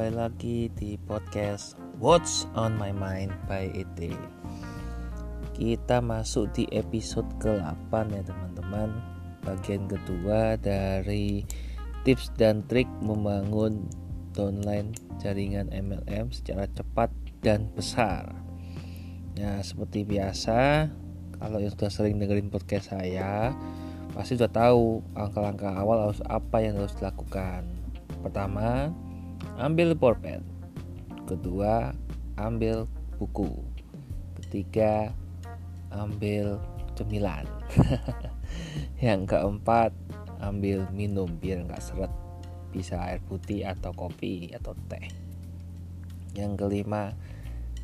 kembali lagi di podcast What's on My Mind by ET. Kita masuk di episode ke-8 ya teman-teman, bagian kedua dari tips dan trik membangun downline jaringan MLM secara cepat dan besar. Nah, seperti biasa, kalau yang sudah sering dengerin podcast saya, pasti sudah tahu langkah-langkah awal harus apa yang harus dilakukan. Pertama, ambil pulpen. Kedua, ambil buku. Ketiga, ambil cemilan. yang keempat, ambil minum biar nggak seret. Bisa air putih atau kopi atau teh. Yang kelima,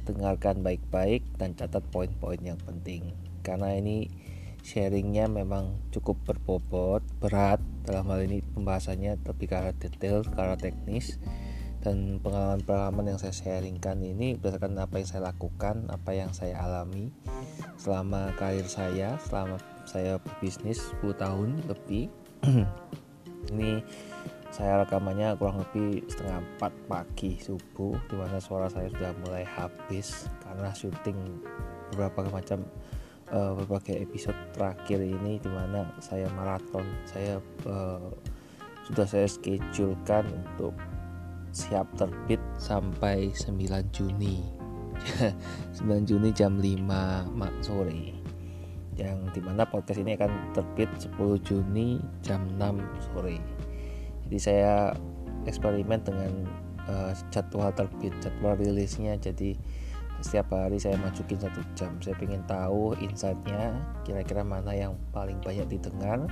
dengarkan baik-baik dan catat poin-poin yang penting. Karena ini sharingnya memang cukup berbobot berat dalam hal ini pembahasannya ke arah detail arah teknis dan pengalaman-pengalaman yang saya sharingkan ini berdasarkan apa yang saya lakukan apa yang saya alami selama karir saya selama saya berbisnis 10 tahun lebih. Ini saya rekamannya kurang lebih setengah 4 pagi subuh di mana suara saya sudah mulai habis karena syuting beberapa macam uh, berbagai episode terakhir ini di mana saya maraton. Saya uh, sudah saya schedulekan untuk siap terbit sampai 9 Juni. 9 Juni jam 5 sore. Yang di mana podcast ini akan terbit 10 Juni jam 6 sore. Jadi saya eksperimen dengan uh, jadwal terbit jadwal rilisnya. Jadi setiap hari saya masukin satu jam. Saya ingin tahu insightnya kira-kira mana yang paling banyak didengar.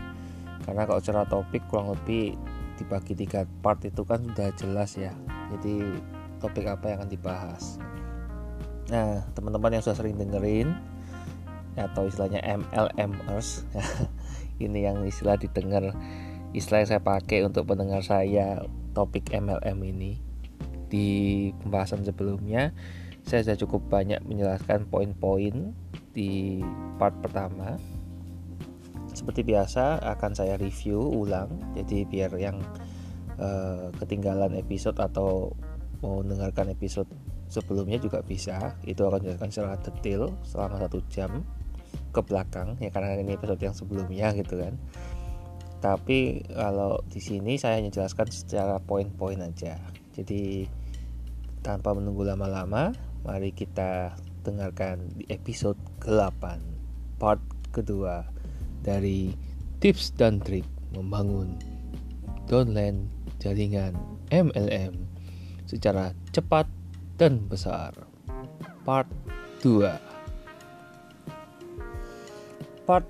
Karena kalau secara topik kurang lebih dibagi tiga part itu kan sudah jelas ya. Jadi topik apa yang akan dibahas. Nah teman-teman yang sudah sering dengerin atau istilahnya MLMers ini yang istilah didengar istilah yang saya pakai untuk pendengar saya topik MLM ini di pembahasan sebelumnya saya sudah cukup banyak menjelaskan poin-poin di part pertama seperti biasa akan saya review ulang. Jadi biar yang uh, ketinggalan episode atau mau mendengarkan episode sebelumnya juga bisa. Itu akan dijelaskan secara detail selama satu jam ke belakang ya karena ini episode yang sebelumnya gitu kan. Tapi kalau di sini saya hanya jelaskan secara poin-poin aja. Jadi tanpa menunggu lama-lama Mari kita dengarkan di episode ke-8 part kedua dari tips dan trik membangun downline jaringan MLM secara cepat dan besar. Part 2. Part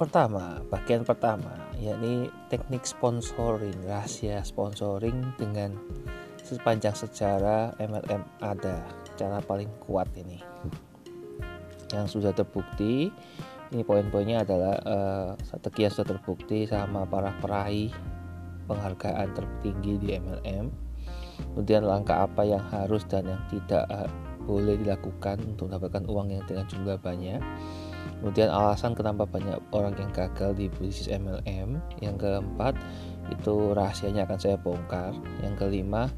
pertama, bagian pertama yakni teknik sponsoring, rahasia sponsoring dengan sepanjang sejarah MLM ada cara paling kuat ini yang sudah terbukti ini poin-poinnya adalah uh, sudah terbukti sama para peraih penghargaan tertinggi di MLM kemudian langkah apa yang harus dan yang tidak uh, boleh dilakukan untuk mendapatkan uang yang dengan jumlah banyak? Kemudian alasan kenapa banyak orang yang gagal di bisnis MLM yang keempat itu rahasianya akan saya bongkar. Yang kelima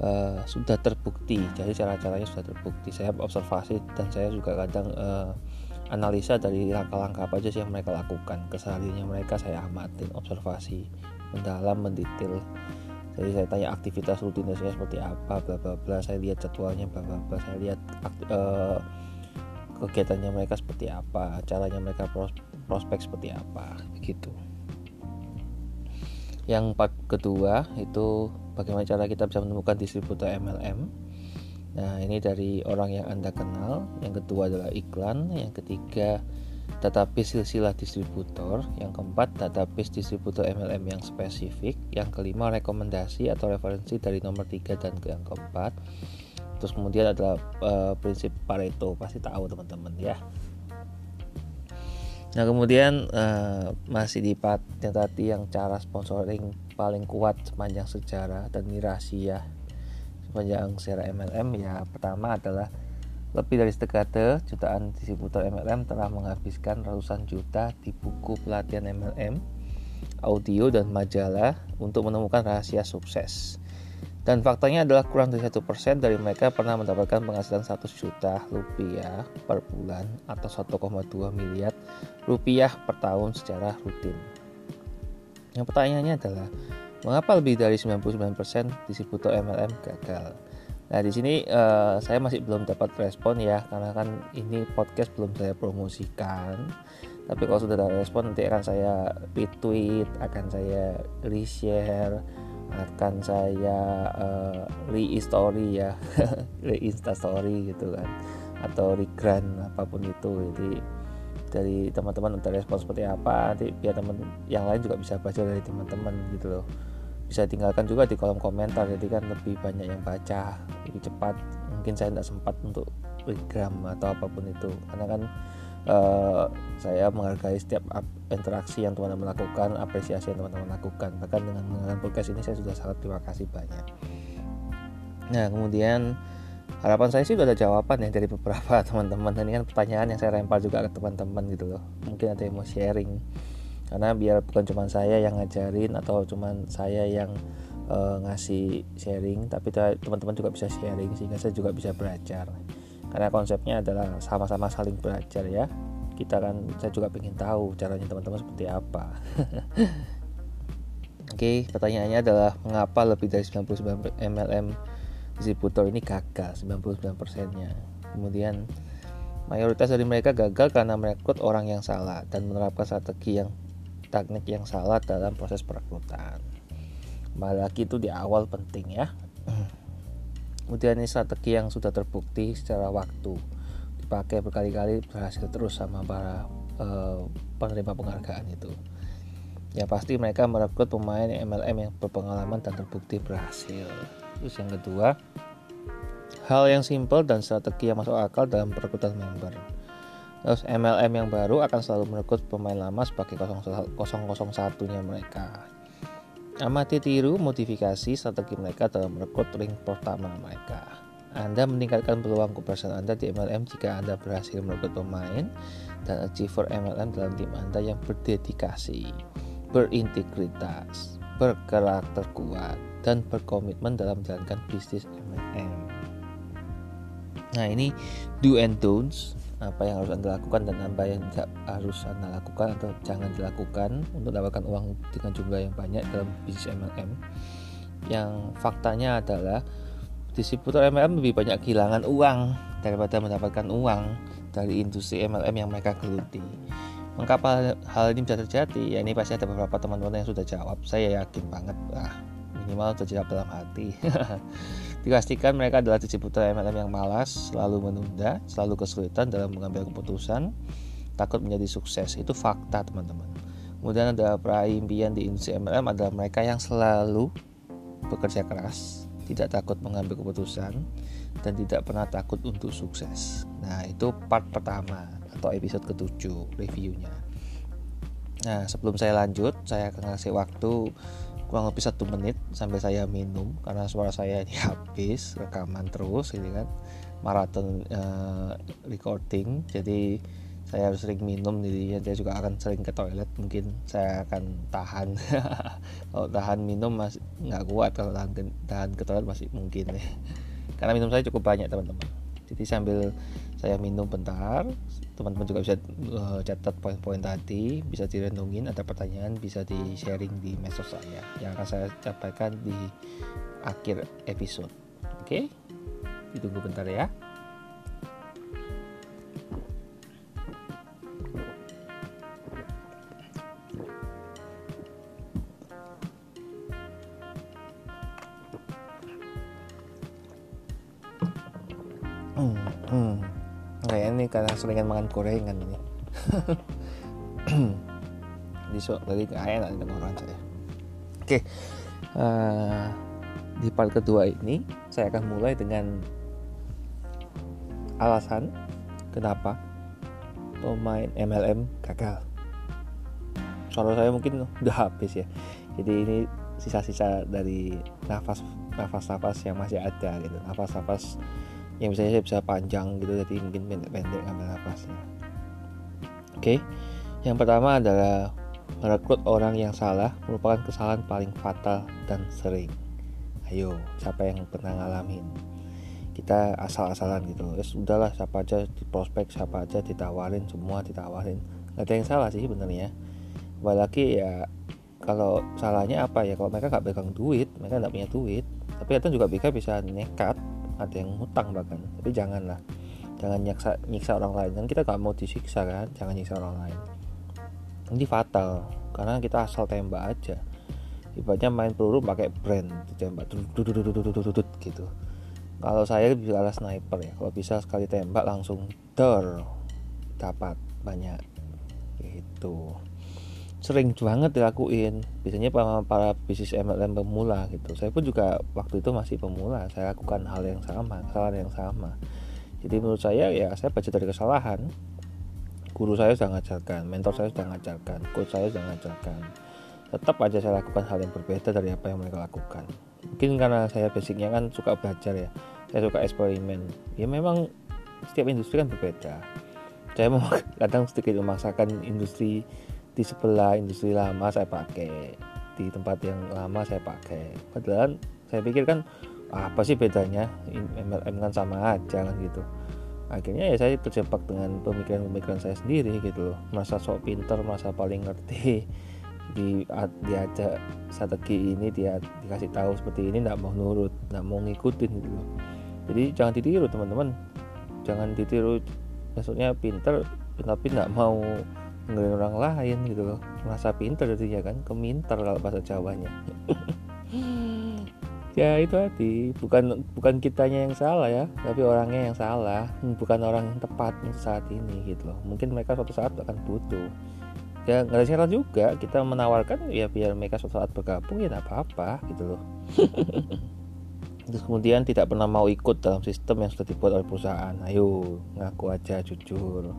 uh, sudah terbukti. Jadi cara-caranya sudah terbukti. Saya observasi dan saya juga kadang uh, analisa dari langkah-langkah apa aja sih yang mereka lakukan. Kesehariannya mereka saya amatin observasi mendalam mendetail. Jadi saya tanya aktivitas rutinitasnya seperti apa bla bla bla. Saya lihat jadwalnya bla bla bla. Saya lihat uh, kegiatannya mereka seperti apa caranya mereka prospek seperti apa begitu yang part kedua itu bagaimana cara kita bisa menemukan distributor MLM nah ini dari orang yang anda kenal. Yang kedua adalah iklan. Yang ketiga database silsilah distributor. Yang keempat database distributor MLM yang spesifik. Yang kelima rekomendasi atau referensi dari nomor tiga dan yang keempat. Terus kemudian adalah uh, prinsip Pareto. Pasti tahu teman-teman ya. Nah kemudian uh, masih di part yang tadi yang cara sponsoring paling kuat sepanjang sejarah dan ini rahasia sepanjang sejarah MLM ya pertama adalah lebih dari sekade jutaan distributor MLM telah menghabiskan ratusan juta di buku pelatihan MLM audio dan majalah untuk menemukan rahasia sukses. Dan faktanya adalah kurang dari satu persen dari mereka pernah mendapatkan penghasilan 100 juta rupiah per bulan atau 1,2 miliar rupiah per tahun secara rutin. Yang pertanyaannya adalah, mengapa lebih dari 99% distributor MLM gagal? Nah di sini uh, saya masih belum dapat respon ya karena kan ini podcast belum saya promosikan. Tapi kalau sudah ada respon nanti akan saya retweet, akan saya reshare akan saya uh, re-story ya re-insta story gitu kan atau regrand apa pun itu jadi dari teman-teman untuk respon seperti apa nanti biar teman yang lain juga bisa baca dari teman-teman gitu loh bisa tinggalkan juga di kolom komentar jadi kan lebih banyak yang baca lebih cepat mungkin saya tidak sempat untuk regram atau apa pun itu karena kan uh, saya menghargai setiap interaksi yang teman-teman lakukan, apresiasi yang teman-teman lakukan. Bahkan dengan podcast ini saya sudah sangat terima kasih banyak. Nah, kemudian harapan saya sih sudah ada jawaban ya dari beberapa teman-teman. Ini kan pertanyaan yang saya lempar juga ke teman-teman gitu loh. Mungkin ada yang mau sharing. Karena biar bukan cuma saya yang ngajarin atau cuma saya yang uh, ngasih sharing, tapi teman-teman juga bisa sharing sehingga saya juga bisa belajar. Karena konsepnya adalah sama-sama saling belajar ya. Kita kan saya juga ingin tahu caranya teman-teman seperti apa. Oke, pertanyaannya adalah mengapa lebih dari 99 MLM distributor ini gagal 99 persennya. Kemudian mayoritas dari mereka gagal karena merekrut orang yang salah dan menerapkan strategi yang teknik yang salah dalam proses perekrutan. Lagi itu di awal penting ya. Kemudian ini strategi yang sudah terbukti secara waktu dipakai berkali-kali berhasil terus sama para uh, penerima penghargaan itu. Ya pasti mereka merekrut pemain MLM yang berpengalaman dan terbukti berhasil. Terus yang kedua, hal yang simple dan strategi yang masuk akal dalam perekrutan member. Terus MLM yang baru akan selalu merekrut pemain lama sebagai 001-nya mereka. Amati tiru modifikasi strategi mereka dalam merekrut ring pertama mereka. Anda meningkatkan peluang keberhasilan Anda di MLM jika Anda berhasil merekrut pemain dan achiever MLM dalam tim Anda yang berdedikasi, berintegritas, berkarakter kuat, dan berkomitmen dalam menjalankan bisnis MLM. Nah ini do and don'ts apa yang harus anda lakukan dan apa yang tidak harus anda lakukan atau jangan dilakukan untuk mendapatkan uang dengan jumlah yang banyak dalam bisnis MLM yang faktanya adalah distributor MLM lebih banyak kehilangan uang daripada mendapatkan uang dari industri MLM yang mereka geluti. Mengapa hal ini bisa terjadi? Ya ini pasti ada beberapa teman-teman yang sudah jawab. Saya yakin banget ah minimal sudah jawab dalam hati Dipastikan mereka adalah distributor MLM yang malas, selalu menunda, selalu kesulitan dalam mengambil keputusan, takut menjadi sukses. Itu fakta, teman-teman. Kemudian ada peraih impian di industri MLM adalah mereka yang selalu bekerja keras, tidak takut mengambil keputusan, dan tidak pernah takut untuk sukses. Nah, itu part pertama atau episode ketujuh reviewnya. Nah, sebelum saya lanjut, saya akan kasih waktu kurang lebih satu menit sampai saya minum karena suara saya ini habis rekaman terus ini kan. Maraton uh, recording jadi saya harus sering minum jadi saya juga akan sering ke toilet mungkin saya akan tahan. Kalau tahan minum masih nggak kuat kalau tahan tahan ke toilet masih mungkin ya. Karena minum saya cukup banyak teman-teman jadi sambil saya minum bentar teman-teman juga bisa uh, catat poin-poin tadi bisa direndungin ada pertanyaan bisa di sharing di medsos saya yang akan saya sampaikan di akhir episode oke okay? ditunggu bentar ya karena seringan makan gorengan ini. Di so dari enak orang saya. Oke uh, di part kedua ini saya akan mulai dengan alasan kenapa pemain MLM gagal. Suara saya mungkin udah habis ya. Jadi ini sisa-sisa dari nafas nafas-nafas yang masih ada gitu. Nafas-nafas yang bisa saya bisa panjang gitu jadi mungkin pendek-pendek ambil nafasnya oke yang pertama adalah merekrut orang yang salah merupakan kesalahan paling fatal dan sering. Ayo siapa yang pernah ngalamin? Kita asal-asalan gitu. Ya sudahlah siapa aja di prospek siapa aja ditawarin semua ditawarin. Nggak ada yang salah sih benernya apalagi ya kalau salahnya apa ya? Kalau mereka nggak pegang duit mereka nggak punya duit. Tapi kadang juga bisa bisa nekat ada yang hutang bahkan. Tapi janganlah. Jangan nyiksa nyiksa orang lain. Kan kita nggak mau disiksa kan? Jangan nyiksa orang lain. Ini fatal. Karena kita asal tembak aja. Ibaratnya main peluru pakai brand. Tembak gitu. Kalau saya bisa ala sniper ya. Kalau bisa sekali tembak langsung ter dapat banyak. Gitu sering banget dilakuin. Biasanya para, para bisnis MLM pemula gitu. Saya pun juga waktu itu masih pemula saya lakukan hal yang sama kesalahan yang sama. Jadi menurut saya ya saya baca dari kesalahan. Guru saya sudah ngajarkan mentor saya sudah ngajarkan coach saya sudah ngajarkan tetap aja saya lakukan hal yang berbeda dari apa yang mereka lakukan. Mungkin karena saya basicnya kan suka belajar ya saya suka eksperimen. Ya memang setiap industri kan berbeda. Saya mau kadang sedikit memaksakan industri di sebelah industri lama saya pakai di tempat yang lama saya pakai. Padahal saya pikir kan apa sih bedanya? MLM kan sama aja kan gitu. Akhirnya ya saya terjebak dengan pemikiran-pemikiran saya sendiri gitu loh. Merasa sok pinter merasa paling ngerti di diajak strategi ini dia dikasih tahu seperti ini tidak mau nurut tidak mau ngikutin gitu loh. Jadi jangan ditiru teman-teman. Jangan ditiru maksudnya pinter tapi tidak mau dengerin orang lain gitu loh. Merasa pinter jadinya kan? Keminter kalau bahasa Jawanya. Ya itu tadi. Bukan bukan kitanya yang salah ya tapi orangnya yang salah. Bukan orang yang tepat saat ini gitu loh. Mungkin mereka suatu saat akan butuh. Ya nggak ada salah juga. Kita menawarkan ya biar mereka suatu saat bergabung ya tidak apa-apa gitu loh. Terus kemudian tidak pernah mau ikut dalam sistem yang sudah dibuat oleh perusahaan. Ayo ngaku aja jujur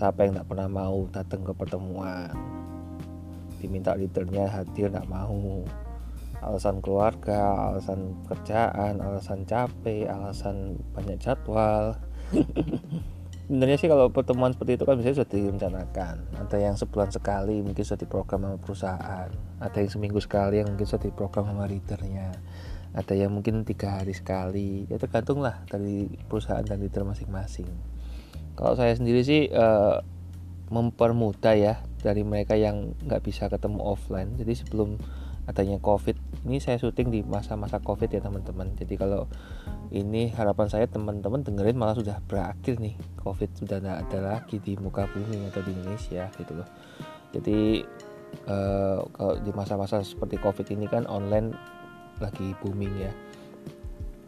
siapa yang tidak pernah mau datang ke pertemuan diminta leadernya hadir tidak mau alasan keluarga, alasan kerjaan, alasan capek, alasan banyak jadwal. Sebenarnya sih kalau pertemuan seperti itu kan biasanya sudah direncanakan. Ada yang sebulan sekali mungkin sudah diprogram sama perusahaan. Ada yang seminggu sekali yang mungkin sudah diprogram sama leadernya. Ada yang mungkin tiga hari sekali. Ya tergantung lah dari perusahaan dan leader masing-masing. Kalau saya sendiri sih uh, mempermudah ya dari mereka yang nggak bisa ketemu offline. Jadi sebelum adanya covid ini saya syuting di masa-masa covid ya teman-teman. Jadi kalau ini harapan saya teman-teman dengerin malah sudah berakhir nih. Covid sudah tidak ada lagi di muka bumi atau di Indonesia gitu loh. Jadi uh, kalau di masa-masa seperti covid ini kan online lagi booming ya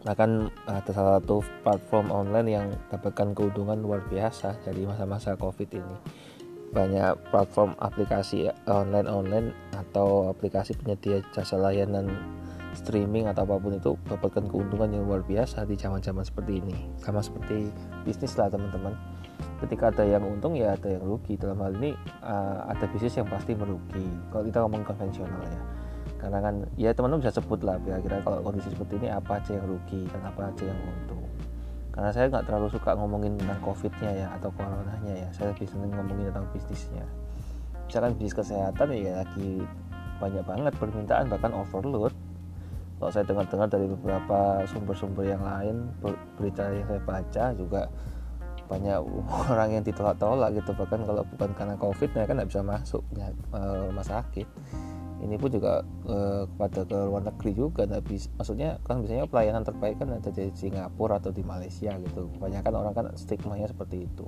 nah kan ada salah satu platform online yang dapatkan keuntungan luar biasa dari masa-masa covid ini. Banyak platform aplikasi online-online atau aplikasi penyedia jasa layanan streaming atau apa pun itu dapatkan keuntungan yang luar biasa di zaman-zaman seperti ini. Sama seperti bisnis lah teman-teman. Ketika ada yang untung ya ada yang rugi. Dalam hal ini uh, ada bisnis yang pasti merugi. Kalau kita ngomong konvensional ya karena kan ya teman-teman bisa sebut lah kira-kira kalau kondisi seperti ini apa aja yang rugi dan apa aja yang untung. Karena saya nggak terlalu suka ngomongin tentang covidnya ya atau coronanya ya. Saya lebih seneng ngomongin tentang bisnisnya. Misalkan bisnis kesehatan ya lagi banyak banget permintaan bahkan overload. Kalau saya dengar-dengar dari beberapa sumber-sumber yang lain berita yang saya baca juga banyak orang yang ditolak-tolak gitu. Bahkan kalau bukan karena covid mereka nggak bisa masuk ya, rumah sakit ini pun juga eh, kepada ke luar negeri juga bis, maksudnya kan biasanya pelayanan terbaik kan ada di Singapura atau di Malaysia gitu. Kebanyakan orang kan stigmanya seperti itu.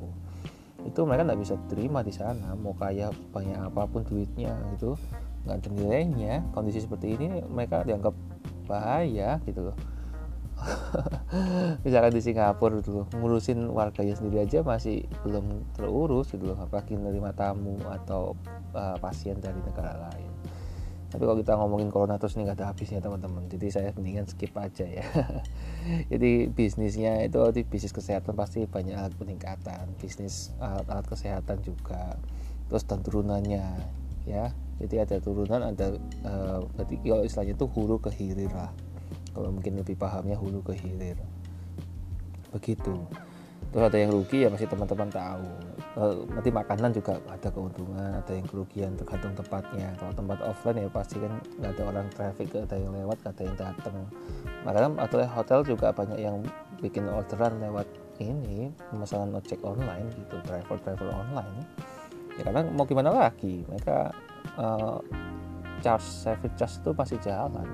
Itu mereka nggak bisa terima di sana mau kaya banyak apa pun duitnya gitu. Nggak ada nilainya. Kondisi seperti ini mereka dianggap bahaya gitu loh. Misalkan di Singapura dulu ngurusin warganya sendiri aja masih belum terurus gitu loh. Apalagi menerima tamu atau uh, pasien dari negara lain tapi kalau kita ngomongin corona terus ini nggak ada habisnya teman-teman. Jadi saya mendingan skip aja ya. Jadi bisnisnya itu di bisnis kesehatan pasti banyak alat peningkatan. Bisnis alat-alat kesehatan juga. Terus dan turunannya ya. Jadi ada turunan ada uh, berarti kalau istilahnya itu hulu ke hilir lah. Kalau mungkin lebih pahamnya hulu ke hilir. Begitu terus ada yang rugi ya masih teman-teman tahu. Uh, nanti makanan juga ada keuntungan ada yang kerugian tergantung tempatnya. Kalau tempat offline ya pasti kan nggak ada orang traffic ada yang lewat ada yang datang. Makanya atau hotel juga banyak yang bikin orderan lewat ini pemesanan ojek online gitu driver driver online. Ya karena mau gimana lagi? Mereka uh, charge service charge itu pasti jalan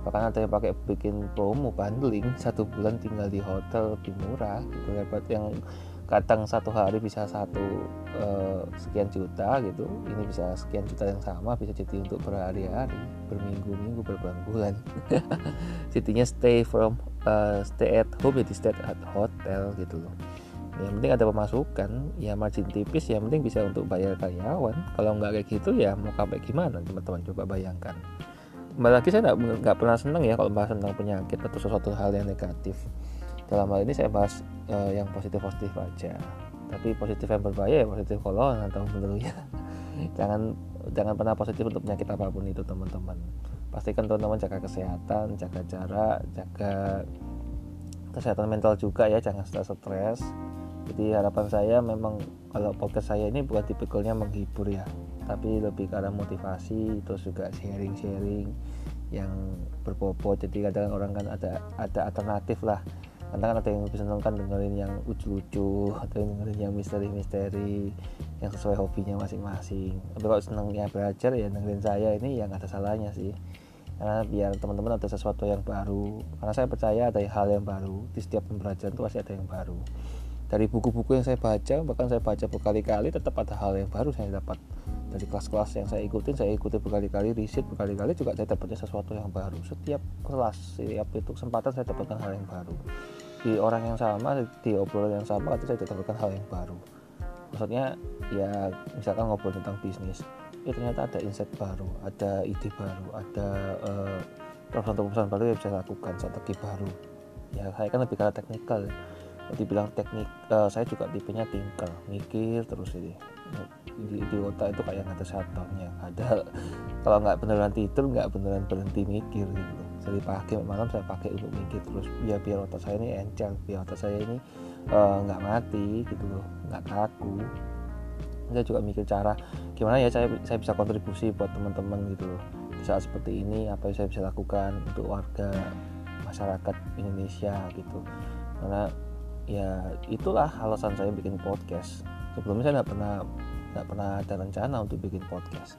bahkan ada yang pakai bikin promo bundling satu bulan tinggal di hotel lebih murah gitu. Dapat yang kadang satu hari bisa satu uh, sekian juta gitu. Ini bisa sekian juta yang sama bisa jadi untuk berhari-hari berminggu-minggu berbulan-bulan. Jadinya stay from uh, stay at home jadi stay at hotel gitu loh. Yang penting ada pemasukan ya margin tipis yang penting bisa untuk bayar karyawan. Kalau nggak kayak gitu ya mau sampai gimana? Teman-teman coba bayangkan kembali lagi saya nggak pernah senang ya kalau bahas tentang penyakit atau sesuatu hal yang negatif. Dalam hal ini saya bahas uh, yang positif positif aja. Tapi positif yang berbahaya ya positif kalau atau dulu ya. Jangan jangan pernah positif untuk penyakit apa pun itu teman-teman. Pastikan teman-teman jaga kesehatan jaga jarak jaga kesehatan mental juga ya jangan stres-stres jadi harapan saya memang kalau podcast saya ini bukan tipikalnya menghibur ya tapi lebih karena motivasi terus juga sharing-sharing yang berbobot jadi kadang orang kan ada ada alternatif lah. Kadang kan ada yang lebih seneng kan dengerin yang lucu-lucu atau dengerin yang misteri-misteri yang sesuai hobinya masing-masing. Tapi kalau senengnya belajar ya dengerin saya ini yang ada salahnya sih. Karena biar teman-teman ada sesuatu yang baru. Karena saya percaya ada hal yang baru. Di setiap pembelajaran itu pasti ada yang baru. Dari buku-buku yang saya baca bahkan saya baca berkali-kali tetap ada hal yang baru saya dapat dari kelas-kelas yang saya ikutin saya ikuti berkali-kali riset berkali-kali juga saya dapatnya sesuatu yang baru. Setiap kelas setiap itu kesempatan saya dapatkan hal yang baru. Di orang yang sama di obrolan yang sama itu saya dapatkan hal yang baru. Maksudnya ya misalkan ngobrol tentang bisnis ya ternyata ada insight baru ada ide baru ada uh, terobosan baru yang bisa lakukan strategi baru. Ya saya kan lebih karena teknikal ya. Dibilang teknik uh, saya juga tipenya thinker mikir terus ini di, di otak itu kayak ada satunya ada kalau nggak beneran tidur nggak beneran berhenti mikir gitu. Dari pagi malam saya pakai untuk mikir terus. Biar biar otak saya ini encer biar otak saya ini eh, nggak uh, mati gitu loh nggak kaku. Saya juga mikir cara gimana ya saya saya bisa kontribusi buat teman-teman gitu loh. Di saat seperti ini apa yang saya bisa lakukan untuk warga masyarakat Indonesia gitu. Karena ya itulah alasan saya bikin podcast sebelumnya saya nggak pernah nggak pernah ada rencana untuk bikin podcast.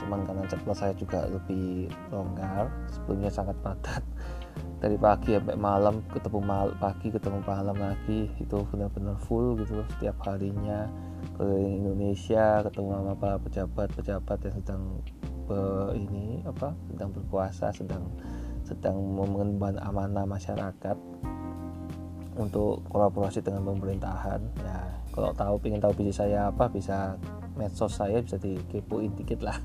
Cuman karena jadwal saya juga lebih longgar sebelumnya sangat padat. Dari pagi sampai malam ketemu mal pagi ketemu malam lagi itu benar-benar full gitu setiap harinya. Ke Indonesia ketemu sama para pejabat-pejabat yang sedang be, ini apa sedang berkuasa sedang sedang mengemban amanah masyarakat untuk kolaborasi dengan pemerintahan. Ya kalau tahu ingin tahu bisnis saya apa bisa medsos saya bisa dikepoin dikit lah.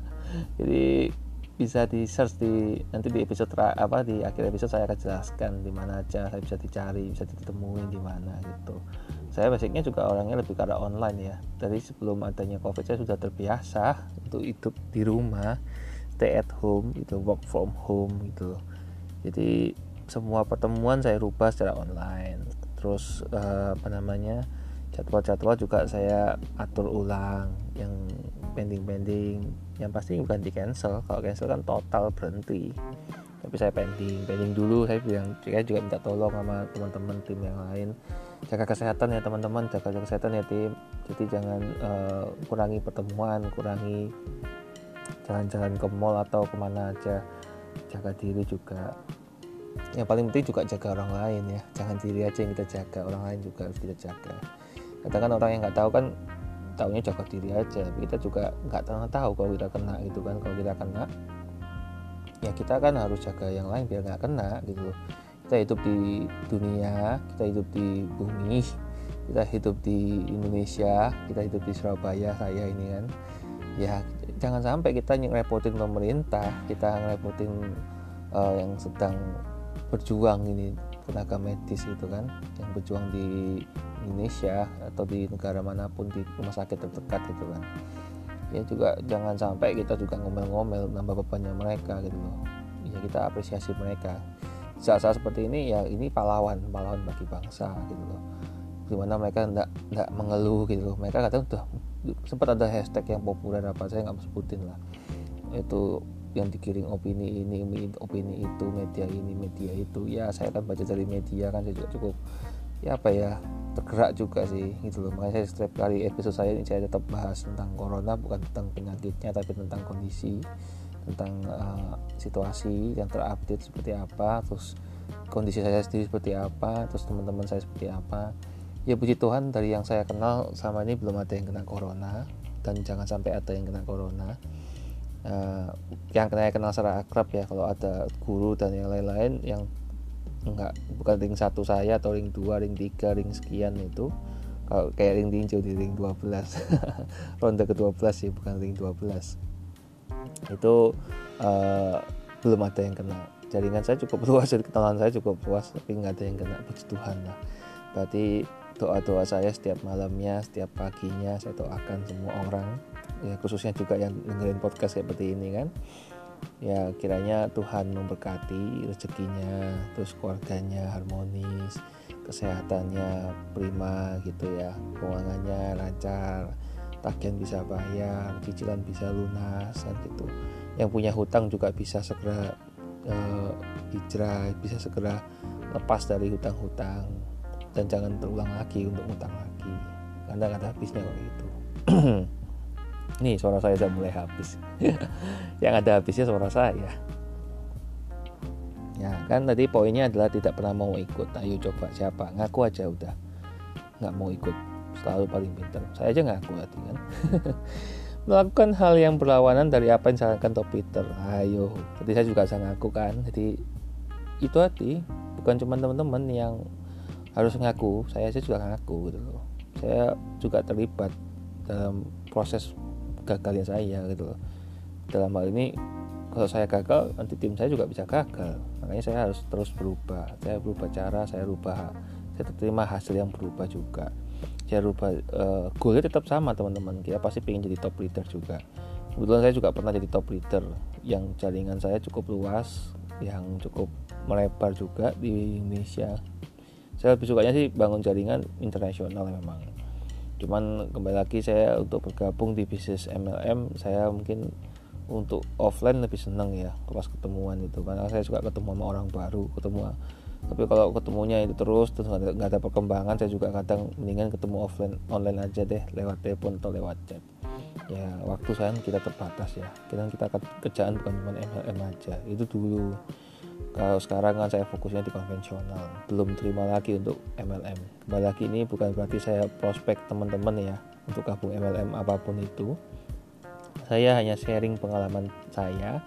Jadi bisa di search di nanti di episode apa di akhir episode saya akan jelaskan di mana aja saya bisa dicari bisa ditemuin di mana gitu. Saya basicnya juga orangnya lebih karena online ya. Dari sebelum adanya covid saya sudah terbiasa untuk hidup di rumah stay at home itu work from home gitu. Jadi semua pertemuan saya rubah secara online. Terus uh, apa namanya jadwal-jadwal juga saya atur ulang yang pending-pending. Yang pasti bukan di cancel. Kalau cancel kan total berhenti. Tapi saya pending. Pending dulu saya bilang saya juga minta tolong sama teman-teman tim yang lain. Jaga kesehatan ya teman-teman. Jaga kesehatan ya tim. Jadi jangan uh, kurangi pertemuan kurangi jalan-jalan ke mall atau ke mana aja. Jaga diri juga. Yang paling penting juga jaga orang lain ya. Jangan diri aja yang kita jaga. Orang lain juga harus kita jaga kadang kan orang yang nggak tahu kan tahunya jaga diri aja. Tapi kita juga nggak pernah tahu kalau kita kena gitu kan. Kalau kita kena ya kita kan harus jaga yang lain biar nggak kena gitu. Kita hidup di dunia kita hidup di bumi kita hidup di Indonesia kita hidup di Surabaya saya ini kan. Ya jangan sampai kita ngerepotin pemerintah kita ngerepotin uh, yang sedang berjuang ini tenaga medis itu kan yang berjuang di Indonesia atau di negara mana pun di rumah sakit terdekat gitu kan. Ya juga jangan sampai kita juga ngomel-ngomel nambah bebannya mereka gitu loh. Ya kita apresiasi mereka. Saat-saat seperti ini ya ini pahlawan pahlawan bagi bangsa gitu loh. Di mana mereka tidak tidak mengeluh gitu loh. Mereka kadang udah sempat ada hashtag yang populer apa saya nggak sebutin lah. Itu yang dikirim opini ini opini itu media ini media itu. Ya saya kan baca dari media kan saya juga cukup ya apa ya tergerak juga sih gitu loh. Makanya saya setiap kali episode saya ini saya tetap bahas tentang corona bukan tentang penyakitnya tapi tentang kondisi tentang uh, situasi yang terupdate seperti apa terus kondisi saya sendiri seperti apa terus teman-teman saya seperti apa. Ya puji Tuhan dari yang saya kenal sama ini belum ada yang kena corona dan jangan sampai ada yang kena corona. Uh, yang kena kenal secara akrab ya kalau ada guru dan yang lain-lain yang enggak bukan ring satu saya atau ring dua ring tiga ring sekian itu. Kalau kayak ring tinju di ring 12 ronde ke 12 sih bukan ring 12 itu uh, belum ada yang kena. Jaringan saya cukup luas kenalan saya cukup luas tapi nggak ada yang kena puji Tuhan lah. Berarti doa-doa saya setiap malamnya setiap paginya saya doakan semua orang. Ya khususnya juga yang dengerin podcast seperti ini kan ya kiranya Tuhan memberkati rezekinya terus keluarganya harmonis kesehatannya prima gitu ya. Keuangannya lancar tagihan bisa bayar cicilan bisa lunas kan gitu. Yang punya hutang juga bisa segera uh, hijrah bisa segera lepas dari hutang-hutang. Dan jangan terulang lagi untuk hutang lagi. Karena ada habisnya kalau itu Nih suara saya sudah mulai habis. yang ada habisnya suara saya. Ya kan tadi poinnya adalah tidak pernah mau ikut. Ayo coba siapa? Ngaku aja udah. Nggak mau ikut. Selalu paling pintar. Saya aja ngaku tadi kan. Melakukan hal yang berlawanan dari apa yang disarankan Top Peter. Ayo. Tadi saya juga saya ngaku kan. Jadi itu hati. Bukan cuma teman-teman yang harus ngaku. Saya sih juga ngaku gitu loh. Saya juga terlibat dalam proses gagalnya saya gitu loh. Dalam hal ini kalau saya gagal nanti tim saya juga bisa gagal. Makanya saya harus terus berubah. Saya berubah cara saya rubah saya terima hasil yang berubah juga. Saya rubah uh, goalnya tetap sama teman-teman. Kita pasti ingin jadi top leader juga. Kebetulan saya juga pernah jadi top leader. Yang jaringan saya cukup luas yang cukup melebar juga di Indonesia. Saya lebih sukanya sih bangun jaringan internasional memang cuman kembali lagi saya untuk bergabung di bisnis MLM saya mungkin untuk offline lebih seneng ya pas ketemuan itu. Karena saya suka ketemu sama orang baru ketemu. Tapi kalau ketemunya itu terus terus nggak ada perkembangan saya juga kadang mendingan ketemu offline online aja deh lewat telepon atau lewat chat. Ya waktu saya kita terbatas ya. Kita kita kerjaan bukan cuma MLM aja. Itu dulu kalau sekarang kan saya fokusnya di konvensional belum terima lagi untuk MLM kembali lagi ini bukan berarti saya prospek teman-teman ya untuk gabung MLM apa pun itu. Saya hanya sharing pengalaman saya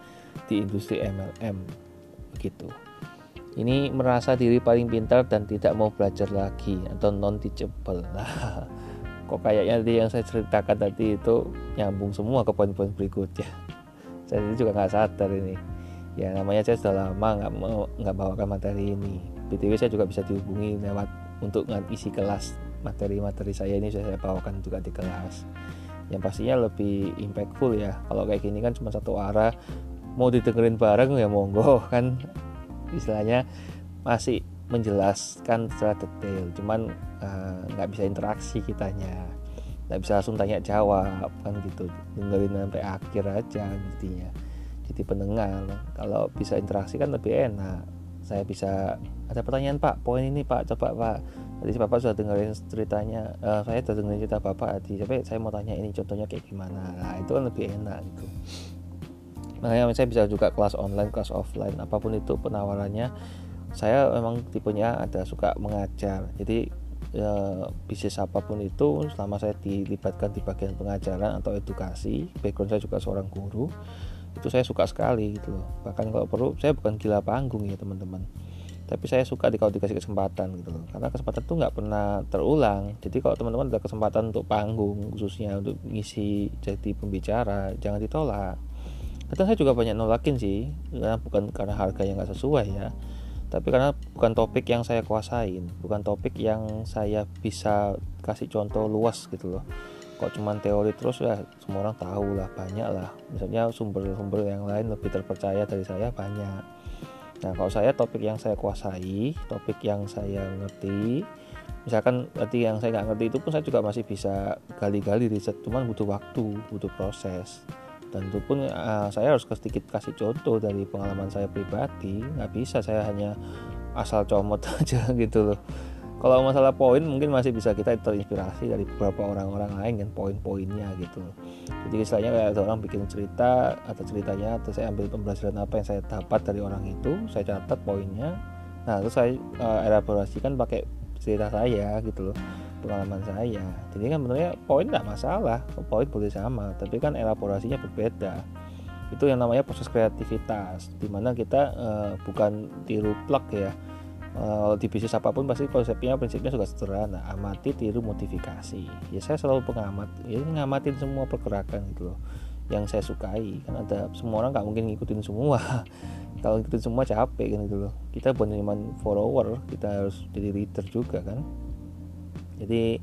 di industri MLM begitu. Ini merasa diri paling pintar dan tidak mau belajar lagi atau non teachable nah kok kayaknya tadi yang saya ceritakan tadi itu nyambung semua ke poin-poin berikutnya. Saya juga nggak sadar ini ya namanya saya sudah lama nggak mau nggak bawakan materi ini. Btw saya juga bisa dihubungi lewat untuk isi kelas. Materi-materi saya ini saya bawakan juga di kelas. Yang pastinya lebih impactful ya. Kalau kayak gini kan cuma satu arah. Mau didengerin bareng ya monggo kan? Istilahnya masih menjelaskan secara detail. Cuman eh, nggak uh, bisa interaksi kitanya. Nggak bisa langsung tanya jawab kan gitu. Dengerin sampai akhir aja intinya jadi pendengar. Kalau bisa interaksi kan lebih enak. Saya bisa ada pertanyaan pak? Poin ini pak. Coba pak. Tadi bapak sudah dengerin ceritanya uh, saya sudah dengerin cerita bapak tadi. Tapi saya mau tanya ini contohnya kayak gimana? Nah itu kan lebih enak gitu. Makanya saya bisa juga kelas online kelas offline. Apa pun itu penawarannya saya memang tipenya ada suka mengajar. Jadi ya, bisnis apa pun itu selama saya dilibatkan di bagian pengajaran atau edukasi background saya juga seorang guru itu saya suka sekali gitu loh. Bahkan kalau perlu saya bukan gila panggung ya teman-teman. Tapi saya suka di kalau dikasih kesempatan gitu loh. Karena kesempatan itu nggak pernah terulang. Jadi kalau teman-teman ada kesempatan untuk panggung khususnya untuk ngisi jadi pembicara jangan ditolak. Kadang saya juga banyak nolakin sih. Karena bukan karena harga yang nggak sesuai ya. Tapi karena bukan topik yang saya kuasain. Bukan topik yang saya bisa kasih contoh luas gitu loh kok cuman teori terus? Ya semua orang tahu lah banyak lah misalnya sumber-sumber yang lain lebih terpercaya dari saya banyak. Nah kalau saya topik yang saya kuasai topik yang saya ngerti misalkan tadi yang saya nggak ngerti itu pun saya juga masih bisa gali-gali riset. Cuman butuh waktu butuh proses. Dan itu pun uh, saya harus sedikit kasih contoh dari pengalaman saya pribadi. Nggak bisa saya hanya asal comot aja gitu loh kalau masalah poin mungkin masih bisa kita terinspirasi dari beberapa orang-orang lain kan poin-poinnya gitu. Jadi istilahnya kayak ada orang bikin cerita atau ceritanya atau saya ambil pembelajaran apa yang saya dapat dari orang itu saya catat poinnya. Nah terus saya uh, elaborasikan pakai cerita saya gitu loh pengalaman saya. Jadi kan sebenarnya poin tidak masalah poin boleh sama tapi kan elaborasinya berbeda. Itu yang namanya proses kreativitas di mana kita uh, bukan tiru plug ya di bisnis apa pun pasti konsepnya prinsipnya juga sederhana. Amati tiru modifikasi. Ya saya selalu pengamat. Ya ngamatin semua pergerakan gitu loh. Yang saya sukai. Kan ada semua orang nggak mungkin ngikutin semua. Kalau ngikutin semua capek kan gitu loh. Kita bukan cuma follower kita harus jadi leader juga kan. Jadi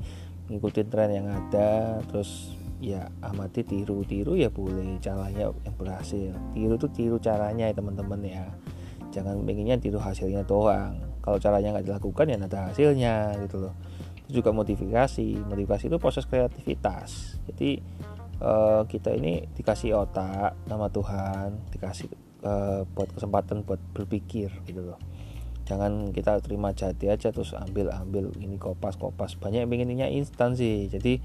ngikutin tren yang ada terus ya amati tiru. Tiru ya boleh. Caranya yang berhasil. Tiru tuh tiru caranya ya teman-teman ya. Jangan pengennya tiru hasilnya doang kalau caranya nggak dilakukan ya ada hasilnya gitu loh. Itu juga modifikasi modifikasi itu proses kreativitas. Jadi uh, kita ini dikasih otak nama Tuhan dikasih uh, buat kesempatan buat berpikir gitu loh. Jangan kita terima jadi aja terus ambil ambil ini kopas kopas. Banyak yang pengennya instan sih. Jadi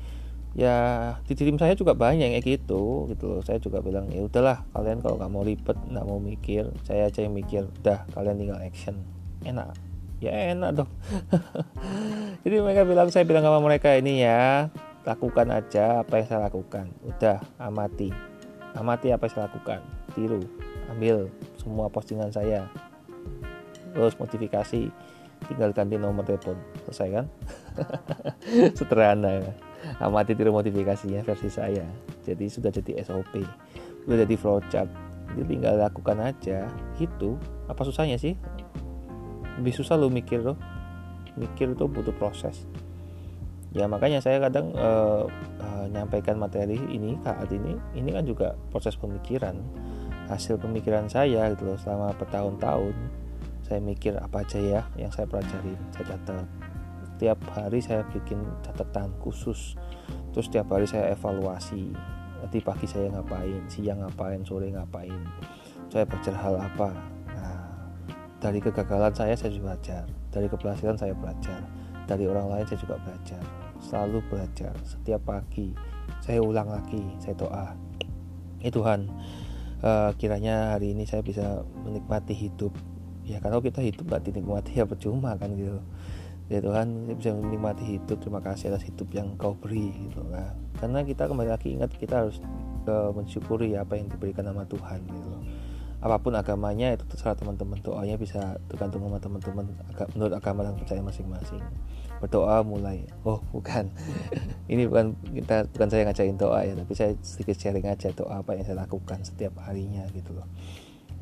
ya di tim saya juga banyak yang kayak gitu gitu loh. Saya juga bilang ya udahlah kalian kalau nggak mau ribet nggak mau mikir saya aja yang mikir udah kalian tinggal action. Enak ya enak dong. Jadi mereka bilang saya bilang sama mereka ini ya lakukan aja apa yang saya lakukan. Udah amati. Amati apa yang saya lakukan. Tiru. Ambil semua postingan saya. Terus modifikasi tinggal ganti nomor telepon. Selesai kan? Sederhana ya. Amati tiru modifikasinya versi saya. Jadi sudah jadi SOP sudah jadi flowchart jadi tinggal lakukan aja. Itu apa susahnya sih lebih susah lo mikir loh mikir itu butuh proses. Ya makanya saya kadang uh, uh, nyampaikan materi ini saat ini ini kan juga proses pemikiran. Hasil pemikiran saya gitu loh selama bertahun-tahun saya mikir apa aja ya yang saya pelajari saya catat. Setiap hari saya bikin catatan khusus terus setiap hari saya evaluasi nanti pagi saya ngapain siang ngapain sore ngapain saya belajar hal apa dari kegagalan saya saya juga belajar. Dari keberhasilan saya belajar. Dari orang lain saya juga belajar. Selalu belajar. Setiap pagi saya ulang lagi saya doa. Ya Tuhan uh, kiranya hari ini saya bisa menikmati hidup. Ya kalau kita hidup nggak dinikmati ya percuma kan gitu. Ya Tuhan bisa menikmati hidup. Terima kasih atas hidup yang kau beri gitu kan. Karena kita kembali lagi ingat kita harus uh, mensyukuri apa yang diberikan nama Tuhan gitu apa pun agamanya itu terserah teman-teman. Doanya bisa tergantung sama teman-teman menurut agama dan percaya masing-masing. Berdoa mulai. Oh bukan. Ini bukan kita bukan saya ngajarin doa ya tapi saya sedikit sharing aja doa apa yang saya lakukan setiap harinya gitu loh.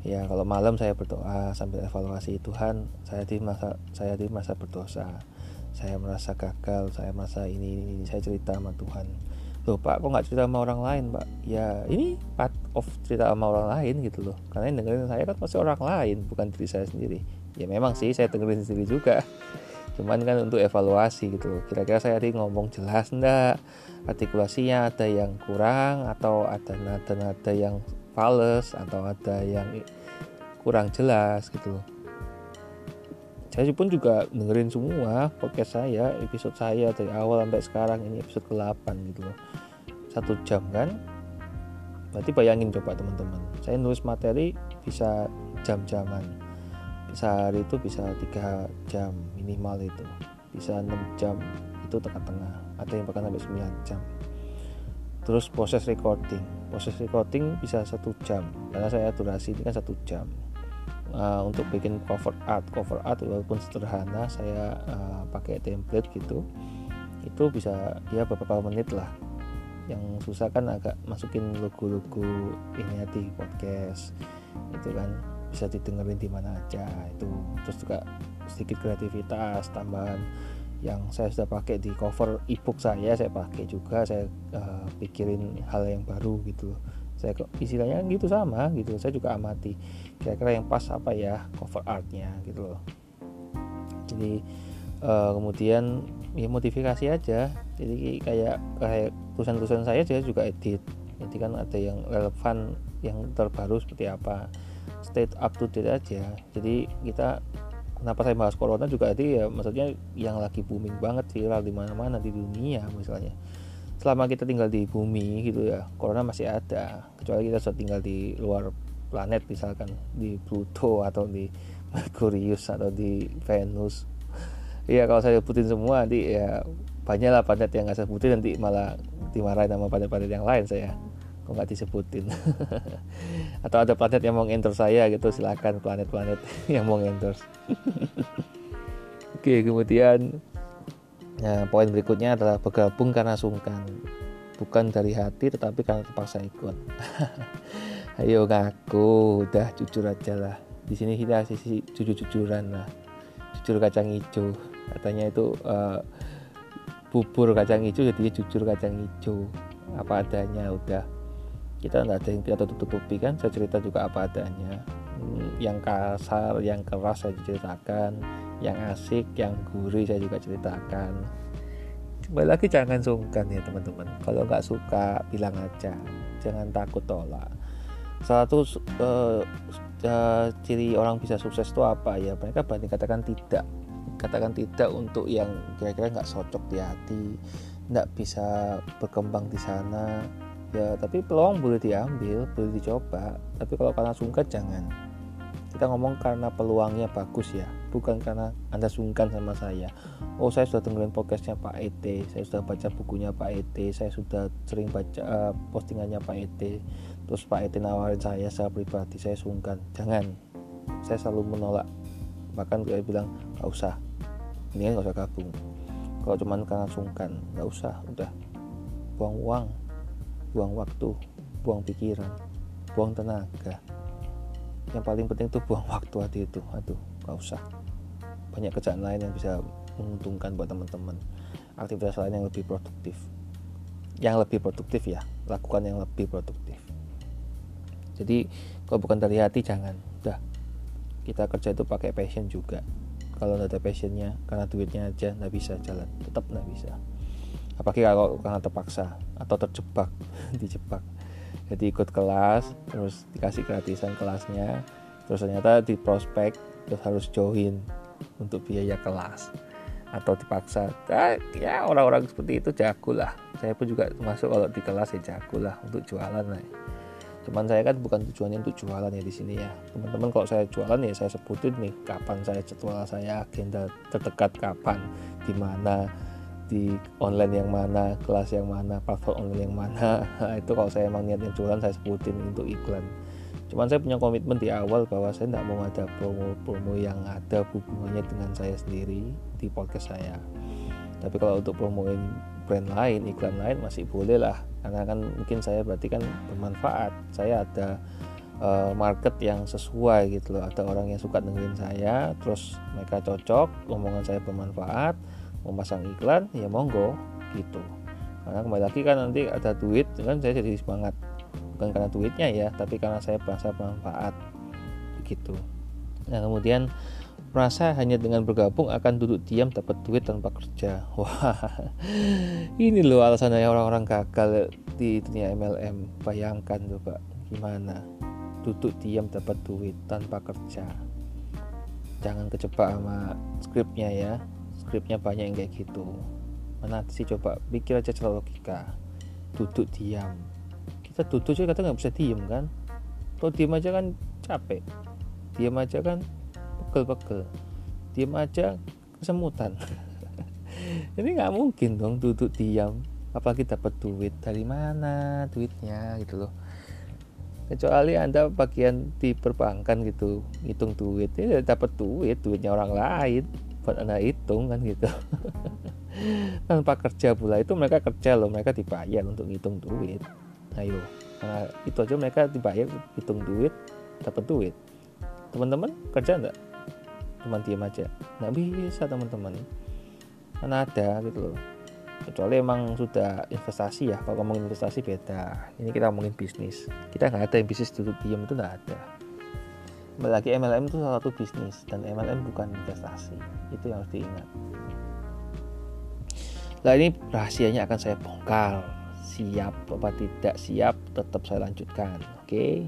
Ya kalau malam saya berdoa sambil evaluasi Tuhan saya di masa saya di masa berdosa. Saya merasa gagal saya merasa ini, ini. Saya cerita sama Tuhan loh pak kok nggak cerita sama orang lain pak? Ya ini part of cerita sama orang lain gitu loh. Karena yang dengerin saya kan pasti orang lain bukan diri saya sendiri. Ya memang sih saya dengerin sendiri juga. Cuman kan untuk evaluasi gitu loh. Kira-kira saya tadi ngomong jelas ndak artikulasinya ada yang kurang atau ada nada-nada yang fals atau ada yang kurang jelas gitu loh saya pun juga dengerin semua podcast saya episode saya dari awal sampai sekarang ini episode ke-8 gitu loh. Satu jam kan? Berarti bayangin coba teman-teman. Saya nulis materi bisa jam-jaman. Sehari itu bisa tiga jam minimal itu. Bisa 6 jam itu tengah-tengah. Ada yang bahkan sampai 9 jam. Terus proses recording. Proses recording bisa satu jam. Karena saya durasi ini kan satu jam uh, untuk bikin cover art cover art walaupun sederhana saya uh, pakai template gitu itu bisa ya beberapa menit lah. Yang susah kan agak masukin logo-logo ini di podcast itu kan. Bisa didengerin di mana aja itu. Terus juga sedikit kreativitas tambahan yang saya sudah pakai di cover ebook saya saya pakai juga saya uh, pikirin hal yang baru gitu saya istilahnya gitu sama gitu. Saya juga amati kira-kira yang pas apa ya cover artnya gitu loh. Jadi uh, kemudian ya modifikasi aja. Jadi kayak kayak tulisan-tulisan saya saya juga edit. Jadi kan ada yang relevan yang terbaru seperti apa. State up to date aja. Jadi kita kenapa saya bahas corona juga jadi ya maksudnya yang lagi booming banget viral di mana-mana di dunia misalnya selama kita tinggal di bumi gitu ya corona masih ada. Kecuali kita sudah tinggal di luar planet misalkan di Pluto atau di Merkurius atau di Venus. Iya kalau saya sebutin semua nanti ya banyak lah planet yang nggak sebutin nanti malah dimarahin sama planet-planet yang lain saya. Kok nggak disebutin? Atau ada planet yang mau endorse saya gitu silakan planet-planet yang mau endorse oke kemudian nah poin berikutnya adalah bergabung karena sungkan. Bukan dari hati tetapi karena terpaksa ikut. Ayo ngaku udah jujur aja lah. Di sini kita sisi jujur-jujuran lah. Jujur kacang hijau. Katanya itu uh, bubur kacang hijau jadi jujur kacang hijau. Apa adanya udah. Kita nggak ada yang kita tutup tutupi kan? Saya cerita juga apa adanya yang kasar yang keras saya ceritakan yang asik yang gurih saya juga ceritakan. Kembali lagi jangan sungkan ya teman-teman. Kalau nggak suka bilang aja. Jangan takut tolak. Salah satu uh, uh, ciri orang bisa sukses itu apa ya? Mereka berani katakan tidak. Katakan tidak untuk yang kira-kira nggak cocok di hati nggak bisa berkembang di sana. Ya tapi peluang boleh diambil boleh dicoba. Tapi kalau karena sungkan jangan kita ngomong karena peluangnya bagus ya bukan karena anda sungkan sama saya. Oh saya sudah dengerin podcastnya Pak ET saya sudah baca bukunya Pak ET saya sudah sering baca uh, postingannya Pak ET terus Pak ET nawarin saya saya pribadi saya sungkan. Jangan saya selalu menolak. Bahkan dia bilang gak usah ini kan gak usah gabung. Kalau cuman karena sungkan gak usah udah. Buang uang buang waktu buang pikiran buang tenaga yang paling penting tuh buang waktu hati itu. Aduh gak usah. Banyak kerjaan lain yang bisa menguntungkan buat teman-teman. Aktivitas lain yang lebih produktif. Yang lebih produktif ya lakukan yang lebih produktif. Jadi kalau bukan dari hati jangan. Udah. Kita kerja itu pakai passion juga. Kalau nggak ada passionnya karena duitnya aja nggak bisa jalan. Tetap nggak bisa. Apalagi kalau karena terpaksa atau terjebak dijebak jadi ikut kelas terus dikasih gratisan kelasnya. Terus ternyata di prospek terus harus join untuk biaya kelas. Atau dipaksa. Nah, ya orang-orang seperti itu jago lah. Saya pun juga masuk kalau di kelas ya jago lah untuk jualan lah. Cuman saya kan bukan tujuannya untuk jualan ya di sini ya. Teman-teman kalau saya jualan ya saya sebutin nih kapan saya jadwal saya agenda terdekat kapan di mana di online yang mana kelas yang mana platform online yang mana. Itu kalau saya emang niatnya jualan saya sebutin untuk iklan. Cuman saya punya komitmen di awal bahwa saya tidak mau ada promo-promo yang ada hubungannya dengan saya sendiri di podcast saya. Tapi kalau untuk promoin brand lain iklan lain masih boleh lah. Karena kan mungkin saya berarti kan bermanfaat. Saya ada uh, market yang sesuai gitu loh. Ada orang yang suka dengerin saya terus mereka cocok omongan saya bermanfaat memasang iklan ya monggo gitu karena kembali lagi kan nanti ada duit kan saya jadi semangat bukan karena duitnya ya tapi karena saya merasa bermanfaat begitu nah kemudian merasa hanya dengan bergabung akan duduk diam dapat duit tanpa kerja. Wah, ini loh alasannya orang-orang gagal di dunia MLM. Bayangkan coba gimana duduk diam dapat duit tanpa kerja. Jangan kejebak sama skripnya ya. Skripnya banyak yang kayak gitu. Mana sih coba pikir aja cara logika. Duduk diam. Kita duduk aja kadang nggak bisa diem kan. Kalau diem aja kan capek. Diem aja kan pegel-pegel diam aja kesemutan ini nggak mungkin dong duduk diam apalagi dapat duit dari mana duitnya gitu loh kecuali anda bagian di perbankan gitu hitung duit ini dapat duit duitnya orang lain buat anda hitung kan gitu. Tanpa kerja pula itu mereka kerja loh mereka dibayar untuk ngitung duit. Ayo nah, itu aja mereka dibayar hitung duit dapat duit. Teman-teman kerja enggak? Cuma diam aja. Nggak bisa teman-teman. Mana ada gitu loh. Kecuali emang sudah investasi ya. Kalau ngomongin investasi beda. Ini kita ngomongin bisnis. Kita nggak ada yang bisnis duduk diam itu nggak ada lagi MLM itu salah satu bisnis dan MLM bukan investasi itu yang harus diingat Nah ini rahasianya akan saya bongkar. Siap apa tidak siap tetap saya lanjutkan. Oke.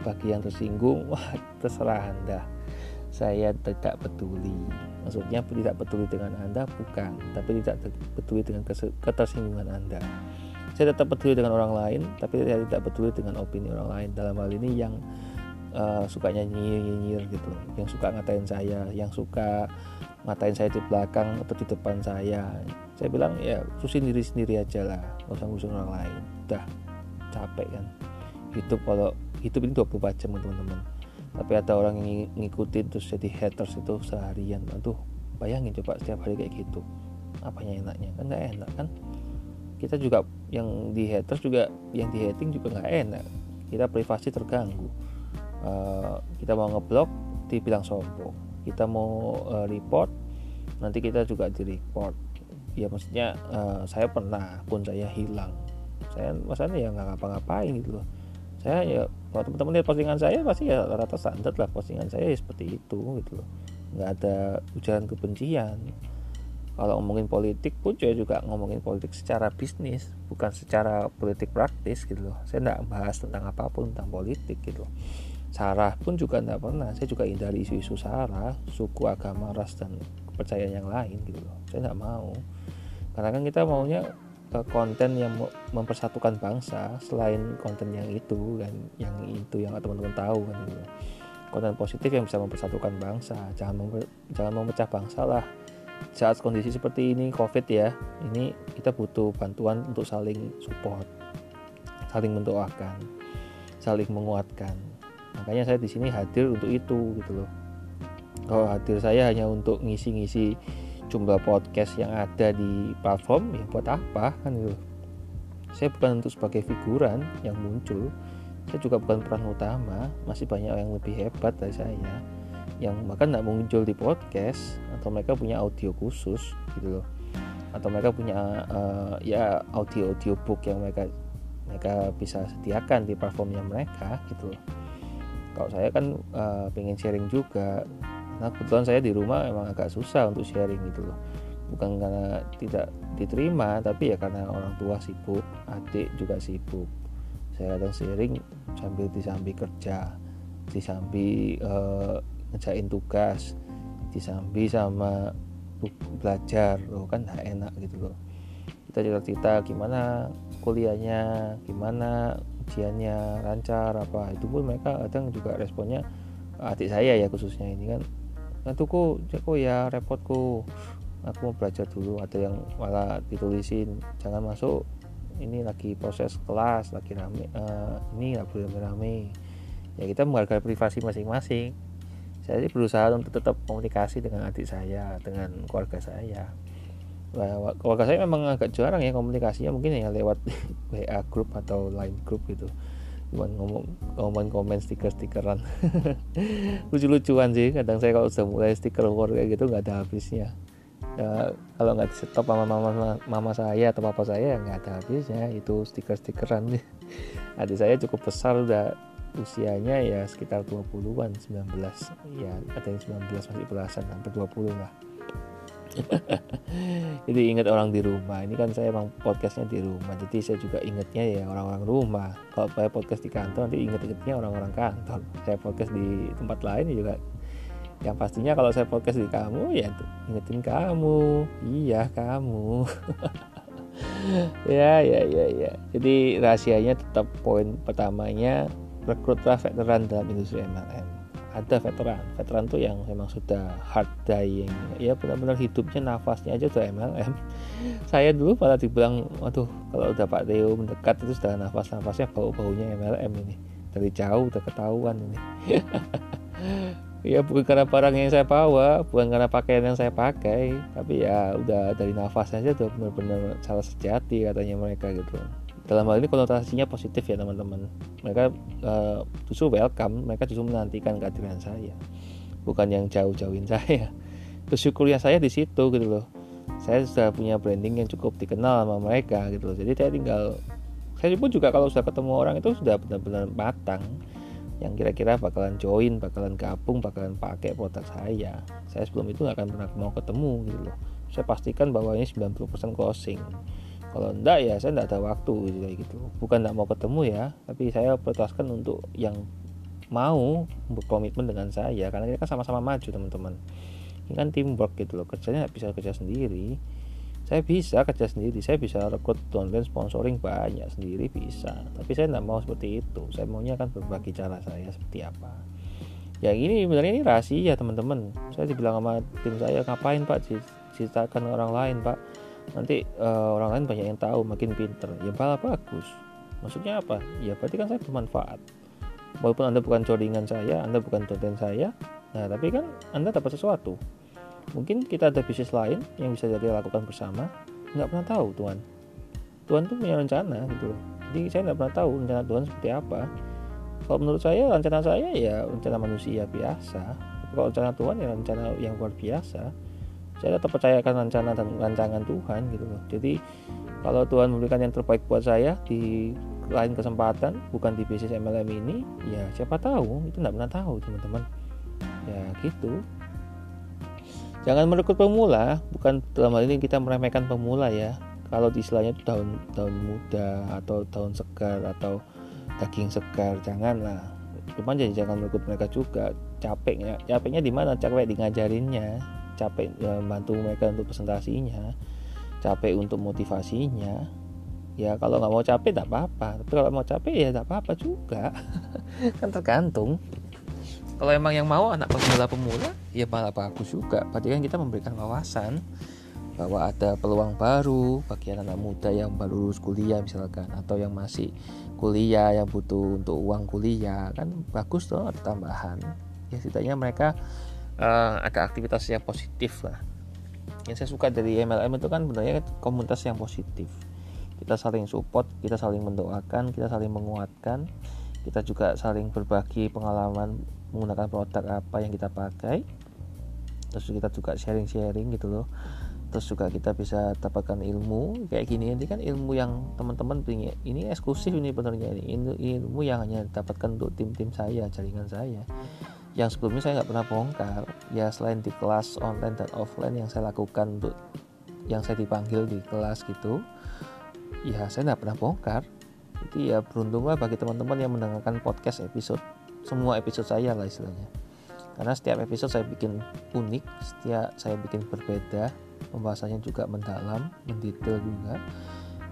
Bagi yang tersinggung, wah terserah Anda. Saya tidak peduli. Maksudnya tidak peduli dengan Anda bukan, tapi tidak peduli dengan ketersinggungan Anda. Saya tetap peduli dengan orang lain, tapi saya tidak peduli dengan opini orang lain. Dalam hal ini yang uh, suka nyinyir-nyinyir gitu, yang suka ngatain saya, yang suka ngatain saya di belakang atau di depan saya. Saya bilang ya urusin diri sendiri aja lah nggak usah ngurusin orang lain. Udah capek kan. Hidup kalau hidup ini 24 jam teman-teman. Tapi ada orang yang ngikutin terus jadi haters itu seharian. Aduh bayangin coba setiap hari kayak gitu. Apanya enaknya? Kan nggak enak kan? Kita juga yang di haters juga yang di hating juga nggak enak. Kita privasi terganggu uh, kita mau ngeblok dibilang sombong. Kita mau uh, report nanti kita juga di report ya maksudnya uh, saya pernah pun saya hilang. Saya maksudnya ya nggak ngapa-ngapain gitu loh. Saya ya kalau teman-teman lihat postingan saya pasti ya rata standar lah postingan saya ya seperti itu gitu loh. Nggak ada ujaran kebencian. Kalau ngomongin politik pun saya juga ngomongin politik secara bisnis bukan secara politik praktis gitu loh. Saya nggak bahas tentang apa pun tentang politik gitu loh Sarah pun juga tidak pernah. Saya juga hindari isu-isu Sarah suku agama ras dan kepercayaan yang lain gitu loh. Saya nggak mau. Karena kan kita maunya uh, konten yang mempersatukan bangsa selain konten yang itu kan yang itu yang teman-teman tahu kan gitu. Konten positif yang bisa mempersatukan bangsa. Jangan mem jangan memecah bangsa lah. Saat kondisi seperti ini covid ya ini kita butuh bantuan untuk saling support saling mendoakan saling menguatkan makanya saya di sini hadir untuk itu gitu loh. Kalau hadir saya hanya untuk ngisi-ngisi jumlah podcast yang ada di platform ya buat apa kan gitu saya bukan untuk sebagai figuran yang muncul. Saya juga bukan peran utama. Masih banyak yang lebih hebat dari saya yang bahkan tidak muncul di podcast atau mereka punya audio khusus gitu loh. Atau mereka punya uh, ya audio audio book yang mereka mereka bisa sediakan di platformnya mereka gitu loh kalau saya kan uh, pengen sharing juga. Nah kebetulan saya di rumah emang agak susah untuk sharing gitu loh. Bukan karena tidak diterima tapi ya karena orang tua sibuk adik juga sibuk. Saya kadang sharing sambil disambi kerja disambi uh, ngejain tugas disambi sama belajar. Loh kan enak gitu loh. Kita cerita-cerita gimana kuliahnya gimana ujiannya lancar apa itu pun mereka kadang juga responnya adik saya ya khususnya ini kan. Nantuku Joko ya repotku. Aku mau belajar dulu ada yang malah ditulisin jangan masuk. Ini lagi proses kelas lagi rame uh, ini lagi rame-rame. Ya kita menghargai privasi masing-masing. Saya sih berusaha untuk tetap komunikasi dengan adik saya dengan keluarga saya Nah, keluarga saya memang agak jarang ya komunikasinya mungkin ya lewat WA grup atau line grup gitu. Cuman ngomong ngomong komen stiker stikeran lucu-lucuan sih kadang saya kalau sudah mulai stiker kayak gitu nggak ada habisnya. Ya, kalau nggak di stop sama mama, mama saya atau papa saya nggak ada habisnya. Itu stiker stikeran adik saya cukup besar udah usianya ya sekitar 20-an 19 ya ada yang 19 masih belasan hampir 20 lah jadi ingat orang di rumah. Ini kan saya emang podcastnya di rumah. Jadi saya juga ingatnya ya orang-orang rumah. Kalau saya podcast di kantor nanti inget-ingetnya orang-orang kantor. Saya podcast di tempat lain juga. Yang pastinya kalau saya podcast di kamu ya ingetin kamu. Iya kamu. Ya ya ya ya. Jadi rahasianya tetap poin pertamanya rekrutlah veteran dalam industri MLM ada veteran. Veteran tuh yang memang sudah hard dying. Ya benar-benar hidupnya nafasnya aja udah MLM saya dulu pada dibilang waduh kalau udah Pak Teo mendekat itu sudah nafas-nafasnya bau-baunya MLM ini. Dari jauh udah ketahuan ini. Ya bukan karena barang yang saya bawa bukan karena pakaian yang saya pakai tapi ya udah dari nafasnya aja udah benar-benar salah sejati katanya mereka gitu dalam hal ini konotasinya positif ya teman-teman. Mereka uh, justru welcome mereka justru menantikan kehadiran saya. Bukan yang jauh-jauhin saya. Bersyukurnya saya di situ gitu loh. Saya sudah punya branding yang cukup dikenal sama mereka gitu loh. Jadi saya tinggal saya pun juga kalau sudah ketemu orang itu sudah benar-benar matang. Yang kira-kira bakalan join, bakalan gabung, bakalan pakai produk saya. Saya sebelum itu nggak akan pernah mau ketemu gitu loh. saya pastikan bahwa ini 90% closing kalau enggak ya saya enggak ada waktu gitu kayak gitu. Bukan enggak mau ketemu ya tapi saya prioritaskan untuk yang mau berkomitmen dengan saya karena kita kan sama-sama maju teman-teman. Ini kan teamwork gitu loh kerjanya bisa kerja sendiri. Saya bisa kerja sendiri saya bisa rekrut downline sponsoring banyak sendiri bisa. Tapi saya tidak mau seperti itu. Saya maunya kan berbagi cara saya seperti apa. Ya ini sebenarnya ini rahasia teman-teman. Saya dibilang sama tim saya ngapain pak? Ceritakan orang lain pak nanti uh, orang lain banyak yang tahu makin pinter. Ya malah bagus. Maksudnya apa? Ya berarti kan saya bermanfaat. Walaupun anda bukan codingan saya anda bukan dosen saya nah tapi kan anda dapat sesuatu. Mungkin kita ada bisnis lain yang bisa jadi lakukan bersama. Nggak pernah tahu Tuhan. Tuhan tuh punya rencana gitu loh. Jadi saya nggak pernah tahu rencana Tuhan seperti apa. Kalau menurut saya rencana saya ya rencana manusia biasa. Kalau rencana Tuhan ya rencana yang luar biasa saya tetap percayakan rencana dan rancangan Tuhan gitu loh. Jadi kalau Tuhan memberikan yang terbaik buat saya di lain kesempatan bukan di bisnis MLM ini ya siapa tahu itu nggak pernah tahu teman-teman. Ya gitu. Jangan merekrut pemula bukan dalam hal ini kita meremehkan pemula ya. Kalau di istilahnya itu tahun tahun muda atau tahun segar atau daging segar janganlah. Cuman jadi jangan merekrut mereka juga. Capeknya capeknya di mana? Capek di ngajarinnya capek ya, bantu mereka untuk presentasinya capek untuk motivasinya ya kalau nggak mau capek tidak apa-apa. Tapi kalau mau capek ya tidak apa-apa juga. Kan tergantung. Kalau emang yang mau anak pemula-pemula ya malah bagus juga. Berarti kan kita memberikan wawasan bahwa ada peluang baru bagi anak, muda yang baru lulus kuliah misalkan atau yang masih kuliah yang butuh untuk uang kuliah. Kan bagus dong ada tambahan. Ya setidaknya mereka uh, ada aktivitas yang positif lah. Yang saya suka dari MLM itu kan sebenarnya komunitas yang positif. Kita saling support kita saling mendoakan kita saling menguatkan. Kita juga saling berbagi pengalaman menggunakan produk apa yang kita pakai. Terus kita juga sharing-sharing gitu loh. Terus juga kita bisa dapatkan ilmu. Kayak gini ini kan ilmu yang teman-teman punya. Ini eksklusif ini benernya. Ini ilmu yang hanya dapatkan untuk tim-tim saya jaringan saya yang sebelumnya saya nggak pernah bongkar. Ya selain di kelas online dan offline yang saya lakukan untuk yang saya dipanggil di kelas gitu ya saya nggak pernah bongkar. Jadi ya beruntunglah bagi teman-teman yang mendengarkan podcast episode semua episode saya lah istilahnya. Karena setiap episode saya bikin unik setiap saya bikin berbeda pembahasannya juga mendalam mendetail juga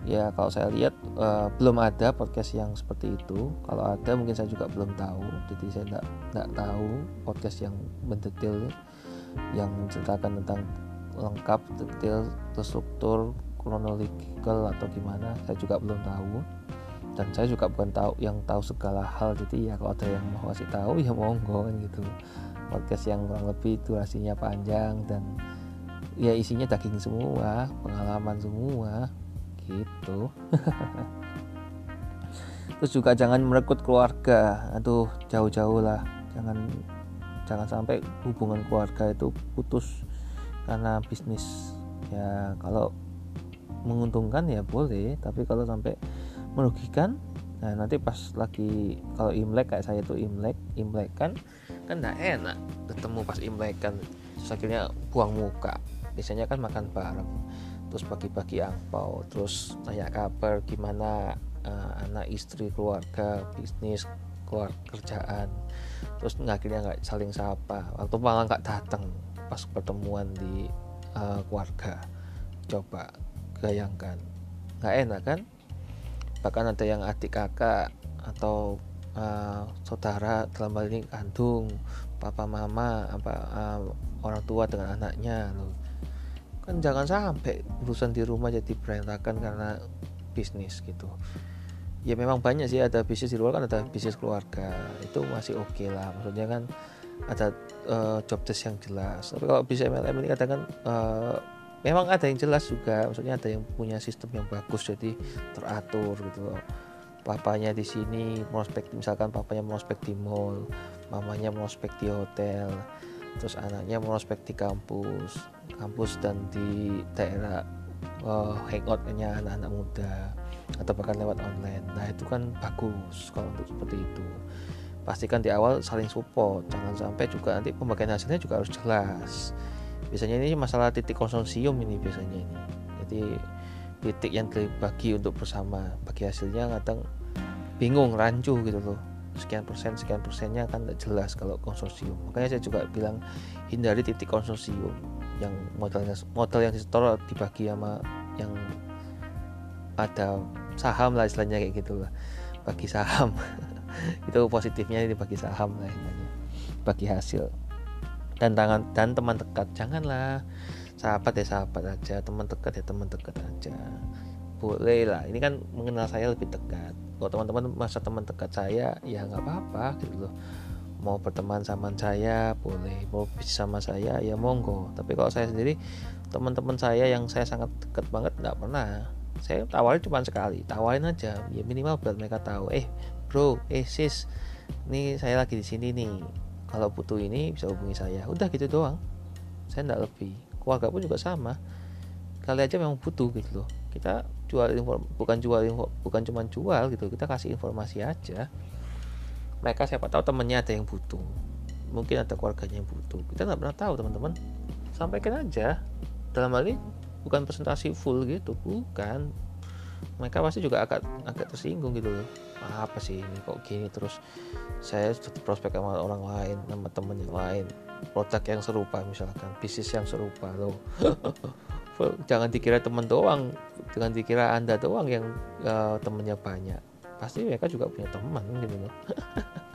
ya kalau saya lihat uh, belum ada podcast yang seperti itu. Kalau ada mungkin saya juga belum tahu. Jadi saya tidak tidak tahu podcast yang mendetail yang menceritakan tentang lengkap detail terstruktur kronologikal atau gimana saya juga belum tahu. Dan saya juga bukan tahu yang tahu segala hal. Jadi ya kalau ada yang mau kasih tahu ya monggo gitu. Podcast yang kurang lebih durasinya panjang dan ya isinya daging semua pengalaman semua gitu. Terus juga jangan merekrut keluarga. Aduh jauh-jauh lah. Jangan jangan sampai hubungan keluarga itu putus karena bisnis. Ya kalau menguntungkan ya boleh tapi kalau sampai merugikan nah nanti pas lagi kalau imlek kayak saya tuh imlek imlek kan kan nggak enak ketemu pas imlek kan. Terus akhirnya buang muka. Biasanya kan makan bareng terus bagi-bagi angpau terus tanya kabar gimana uh, anak istri keluarga bisnis keluar kerjaan. Terus akhirnya nggak saling sapa. Waktu malah nggak datang pas pertemuan di uh, keluarga. Coba bayangkan nggak enak kan? Bahkan ada yang adik kakak atau uh, saudara dalam hal ini kandung papa mama apa uh, orang tua dengan anaknya kan jangan sampai urusan di rumah jadi berantakan karena bisnis gitu. Ya memang banyak sih ada bisnis di luar kan ada bisnis keluarga. Itu masih oke okay lah. Maksudnya kan ada uh, job desk yang jelas. Tapi kalau bisnis MLM ini kadang kan uh, memang ada yang jelas juga. Maksudnya ada yang punya sistem yang bagus jadi teratur gitu. Loh papanya di sini prospek misalkan papanya prospek di mall mamanya prospek di hotel terus anaknya prospek di kampus kampus dan di daerah uh, hangoutnya anak-anak muda atau bahkan lewat online. Nah itu kan bagus kalau untuk seperti itu. Pastikan di awal saling support jangan sampai juga nanti pembagian hasilnya juga harus jelas. Biasanya ini masalah titik konsorsium ini biasanya ini. Jadi titik yang dibagi untuk bersama. Bagi hasilnya kadang bingung rancu gitu loh sekian persen sekian persennya kan tidak jelas kalau konsorsium. Makanya saya juga bilang hindari titik konsorsium yang modelnya model yang disetor dibagi sama yang ada saham lah istilahnya kayak gitulah. Bagi saham. Itu positifnya dibagi saham lah istilahnya. Bagi hasil. Dan tangan dan teman dekat. Janganlah. Sahabat ya sahabat aja teman dekat ya teman dekat aja. Boleh lah. Ini kan mengenal saya lebih dekat kalau teman-teman masa teman dekat saya ya nggak apa-apa gitu loh. Mau berteman sama saya boleh. Mau bisa sama saya ya monggo. Tapi kalau saya sendiri teman-teman saya yang saya sangat dekat banget nggak pernah. Saya tawarin cuma sekali tawarin aja. Ya minimal biar mereka tahu eh bro eh sis ini saya lagi di sini nih. Kalau butuh ini bisa hubungi saya. Udah gitu doang. Saya tidak lebih. Keluarga pun juga sama. Kali aja memang butuh gitu loh. Kita jual inform bukan jual info bukan cuma jual gitu kita kasih informasi aja. Mereka siapa tahu temennya ada yang butuh. Mungkin ada keluarganya yang butuh. Kita nggak pernah tahu teman-teman. Sampaikan aja. Dalam hal ini bukan presentasi full gitu bukan. Mereka pasti juga agak agak tersinggung gitu loh. Apa sih ini kok gini? Terus saya prospek sama orang lain sama temen lain. Produk yang serupa misalkan bisnis yang serupa loh jangan dikira temen doang jangan dikira anda doang yang uh, temennya banyak. Pasti mereka juga punya teman gitu loh.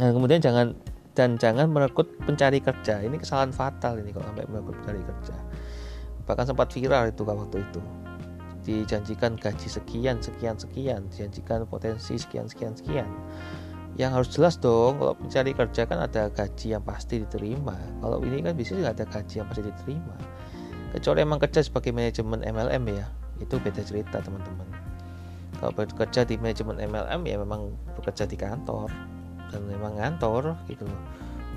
Nah kemudian jangan dan jangan merekrut pencari kerja. Ini kesalahan fatal ini kalau sampai merekrut pencari kerja. Bahkan sempat viral itu waktu itu. Dijanjikan gaji sekian sekian sekian. Dijanjikan potensi sekian sekian sekian. Yang harus jelas dong kalau mencari kerja kan ada gaji yang pasti diterima. Kalau ini kan bisnis nggak ada gaji yang pasti diterima kecuali emang kerja sebagai manajemen MLM ya. Itu beda cerita teman-teman. Kalau bekerja di manajemen MLM ya memang bekerja di kantor. Dan memang ngantor gitu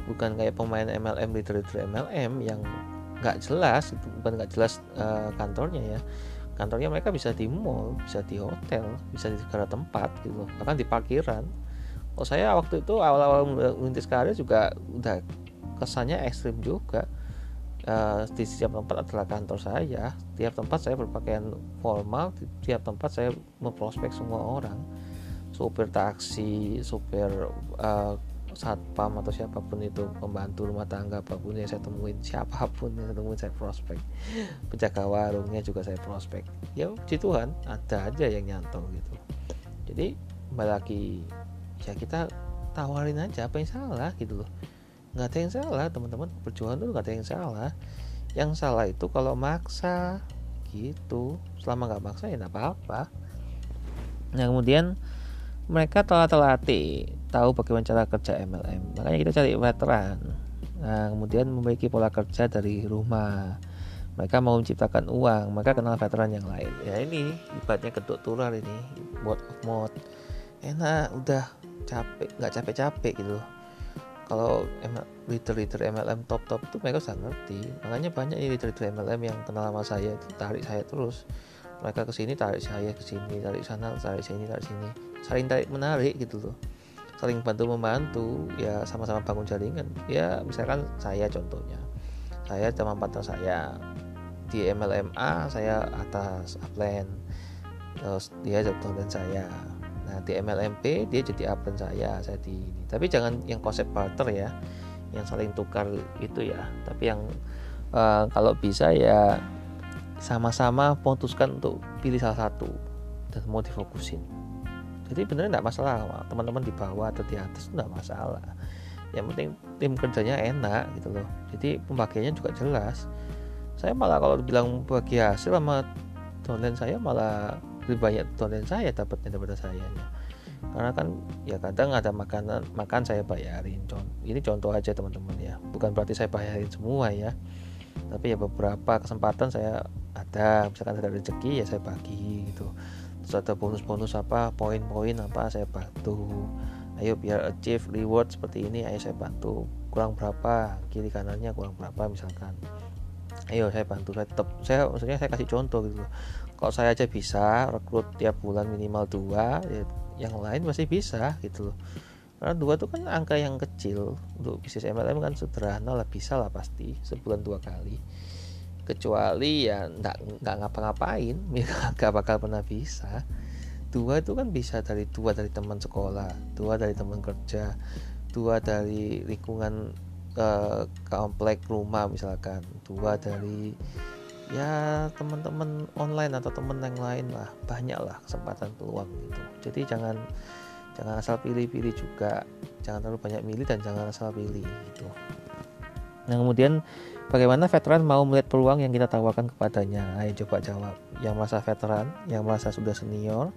bukan kayak pemain MLM leader-leader MLM yang nggak jelas bukan nggak jelas uh, kantornya ya. Kantornya mereka bisa di mall bisa di hotel bisa di segala tempat gitu bahkan di parkiran. Oh saya waktu itu awal-awal merintis karir juga udah kesannya ekstrim juga uh, di setiap tempat adalah kantor saya. Tiap tempat saya berpakaian formal di tiap tempat saya memprospek semua orang. Supir taksi supir uh, satpam atau siapa pun itu pembantu rumah tangga apa pun yang saya temuin siapa pun yang saya temuin saya prospek. Penjaga warungnya juga saya prospek. Ya puji Tuhan ada aja yang nyantol gitu. Jadi kembali lagi ya kita tawarin aja apa yang salah gitu loh nggak ada yang salah teman-teman. Perjuangan tuh nggak ada yang salah. Yang salah itu kalau maksa. Gitu. Selama nggak maksa ya nggak apa-apa. Nah kemudian mereka telah terlatih tahu bagaimana cara kerja MLM makanya kita cari veteran. Nah kemudian memiliki pola kerja dari rumah. Mereka mau menciptakan uang. Mereka kenal veteran yang lain. Ya ini ibaratnya kedok tular ini. Of mouth enak udah capek. Nggak capek-capek gitu kalau leader-leader MLM top-top itu mereka sudah ngerti. Makanya banyak leader-leader MLM yang kenal sama saya itu tarik saya terus. Mereka ke sini tarik saya ke sini tarik sana tarik sini tarik sini. Saling tarik menarik gitu loh. Saling bantu membantu ya sama-sama bangun jaringan. Ya misalkan saya contohnya. Saya sama partner saya di MLMA saya atas upline. Terus dia jadi saya nah di MLMP dia jadi upline saya saya di ini. Tapi jangan yang konsep barter ya yang saling tukar itu ya. Tapi yang uh, kalau bisa ya sama-sama putuskan untuk pilih salah satu dan mau difokusin. Jadi benernya nggak masalah teman-teman di bawah atau di atas nggak masalah. Yang penting tim kerjanya enak gitu loh. Jadi pembagiannya juga jelas. Saya malah kalau bilang bagi hasil sama downline saya malah lebih banyak downline saya dapatnya daripada saya ya. karena kan ya kadang ada makanan makan saya bayarin. Ini contoh aja teman-teman ya. Bukan berarti saya bayarin semua ya. Tapi ya beberapa kesempatan saya ada. Misalkan ada rezeki ya saya bagi gitu. Terus ada bonus-bonus apa poin-poin apa saya bantu. Ayo biar achieve reward seperti ini ayo saya bantu. Kurang berapa kiri kanannya kurang berapa misalkan. Ayo saya bantu saya tetap saya maksudnya saya kasih contoh gitu kalau saya aja bisa rekrut tiap bulan minimal dua ya yang lain masih bisa gitu loh. Karena dua itu kan angka yang kecil. Untuk bisnis MLM kan sederhana lah bisa lah pasti sebulan dua kali. Kecuali ya nggak nggak ngapa-ngapain ya nggak bakal pernah bisa. Dua itu kan bisa dari dua dari teman sekolah dua dari teman kerja dua dari lingkungan uh, komplek rumah misalkan dua dari ya teman-teman online atau teman yang lain lah banyak lah kesempatan peluang gitu. Jadi jangan jangan asal pilih-pilih juga. Jangan terlalu banyak milih dan jangan asal pilih gitu. Nah kemudian bagaimana veteran mau melihat peluang yang kita tawarkan kepadanya? Ayo coba jawab. Yang merasa veteran yang merasa sudah senior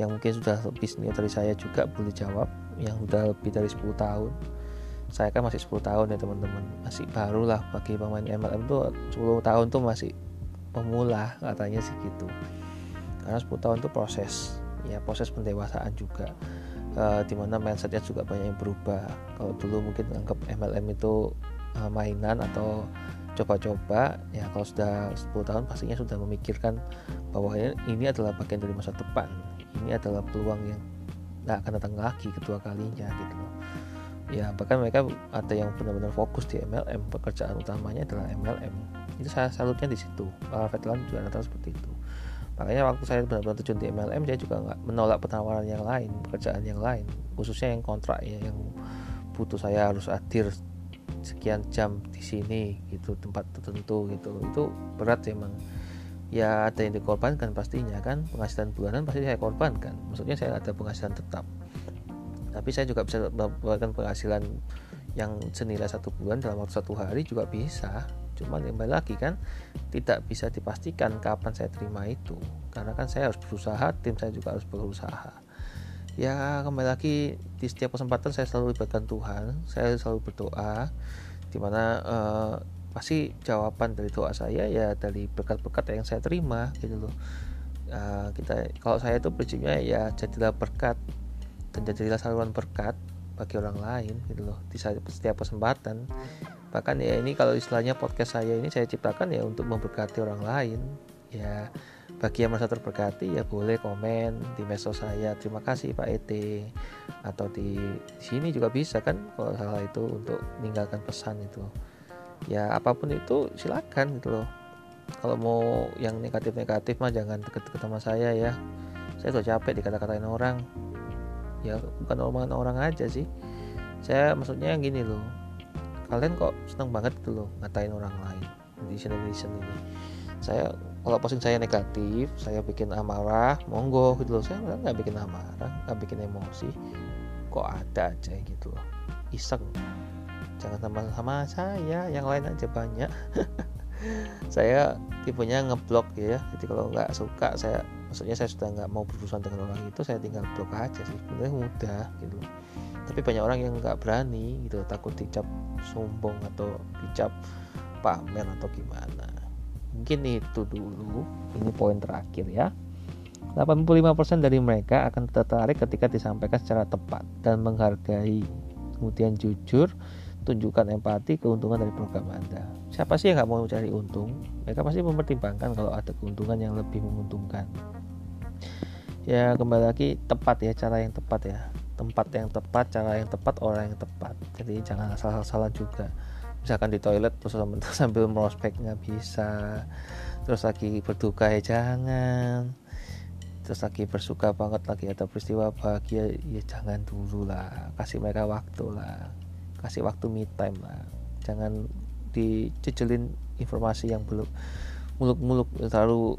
yang mungkin sudah lebih senior dari saya juga boleh jawab. Yang sudah lebih dari 10 tahun saya kan masih 10 tahun ya teman-teman. Masih baru lah bagi pemain MLM tuh 10 tahun tuh masih pemula katanya sih gitu. Karena 10 tahun itu proses. Ya proses pendewasaan juga. Uh, di mana mindsetnya juga banyak yang berubah. Kalau dulu mungkin anggap MLM itu uh, mainan atau coba-coba ya kalau sudah 10 tahun pastinya sudah memikirkan bahwa ini adalah bagian dari masa depan. Ini adalah peluang yang nggak akan datang lagi kedua kalinya gitu ya bahkan mereka ada yang benar-benar fokus di MLM pekerjaan utamanya adalah MLM itu saya salutnya di situ. Para veteran juga rata seperti itu. Makanya waktu saya benar-benar terjun di MLM saya juga nggak menolak penawaran yang lain pekerjaan yang lain. Khususnya yang kontrak ya yang butuh saya harus hadir sekian jam di sini gitu tempat tertentu gitu. Itu berat emang. Ya ada yang dikorbankan pastinya kan. Penghasilan bulanan pasti saya korbankan. Maksudnya saya ada penghasilan tetap tapi saya juga bisa mendapatkan penghasilan yang senilai satu bulan dalam waktu satu hari juga bisa. Cuma kembali lagi kan tidak bisa dipastikan kapan saya terima itu. Karena kan saya harus berusaha tim saya juga harus berusaha. Ya kembali lagi di setiap kesempatan saya selalu libatkan Tuhan saya selalu berdoa di mana uh, pasti jawaban dari doa saya ya dari berkat-berkat yang saya terima gitu loh. Uh, kita kalau saya itu prinsipnya ya jadilah berkat dan jadilah saluran berkat bagi orang lain gitu loh di setiap kesempatan. Bahkan ya ini kalau istilahnya podcast saya ini saya ciptakan ya untuk memberkati orang lain. Ya bagi yang merasa terberkati ya boleh komen di medsos saya terima kasih Pak Ete atau di, di sini juga bisa kan kalau salah itu untuk meninggalkan pesan itu. Ya apa pun itu silakan gitu loh. Kalau mau yang negatif-negatif mah jangan deket-deket sama saya ya. Saya sudah capek dikata-katain orang ya bukan omongan orang aja sih. Saya maksudnya yang gini loh. Kalian kok seneng banget gitu loh ngatain orang lain netizen netizen ini. Saya kalau posting saya negatif saya bikin amarah monggo gitu loh. Saya nggak bikin amarah nggak bikin emosi. Kok ada aja gitu loh. Iseng. Jangan sama sama saya yang lain aja banyak. Saya tipenya ngeblok ya. Jadi kalau nggak suka saya maksudnya saya sudah nggak mau berurusan dengan orang itu saya tinggal blok aja sih. Sebenarnya mudah gitu. Tapi banyak orang yang nggak berani gitu takut dicap sombong atau dicap pamer atau gimana. Mungkin itu dulu. Ini poin terakhir ya. 85% dari mereka akan tertarik ketika disampaikan secara tepat dan menghargai kemudian jujur tunjukkan empati keuntungan dari program Anda. Siapa sih yang nggak mau cari untung? Mereka pasti mempertimbangkan kalau ada keuntungan yang lebih menguntungkan. Ya kembali lagi tepat ya cara yang tepat ya. Tempat yang tepat cara yang tepat orang yang tepat. Jadi jangan asal-asalan juga. Misalkan di toilet terus sambil merospek nggak bisa. Terus lagi berduka ya jangan. Terus lagi bersuka banget lagi ada peristiwa bahagia ya jangan dulu lah. Kasih mereka waktu lah kasih waktu me time lah jangan dicecelin informasi yang belum muluk-muluk terlalu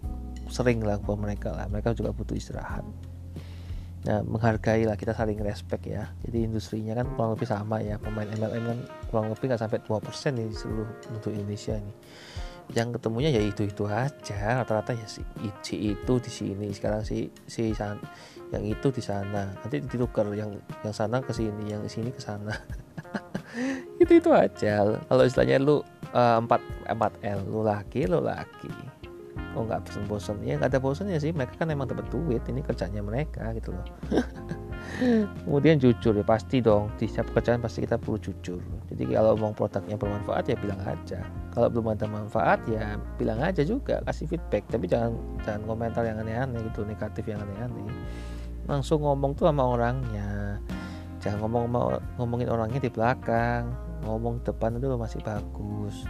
sering lah buat mereka lah mereka juga butuh istirahat Nah, menghargai lah kita saling respect ya. Jadi industrinya kan kurang lebih sama ya. Pemain MLM kan kurang lebih nggak sampai 2% nih di seluruh untuk Indonesia nih. Yang ketemunya ya itu-itu aja. Rata-rata ya si, si itu di sini, sekarang si si san, yang itu di sana. Nanti ditukar yang yang sana ke sini, yang sini ke sana. itu itu aja. Kalau istilahnya lu uh, 4 4 L, lu laki, lu laki. Oh nggak bosan-bosan ya nggak ada bosannya sih. Mereka kan emang dapat duit ini kerjanya mereka gitu loh. Kemudian jujur ya pasti dong. Di setiap pekerjaan pasti kita perlu jujur. Jadi kalau mau produknya bermanfaat ya bilang aja. Kalau belum ada manfaat ya bilang aja juga. Kasih feedback. Tapi jangan jangan komentar yang aneh-aneh gitu negatif yang aneh-aneh. Langsung ngomong tuh sama orangnya jangan ngomong ngomongin orangnya di belakang. Ngomong depan itu masih bagus.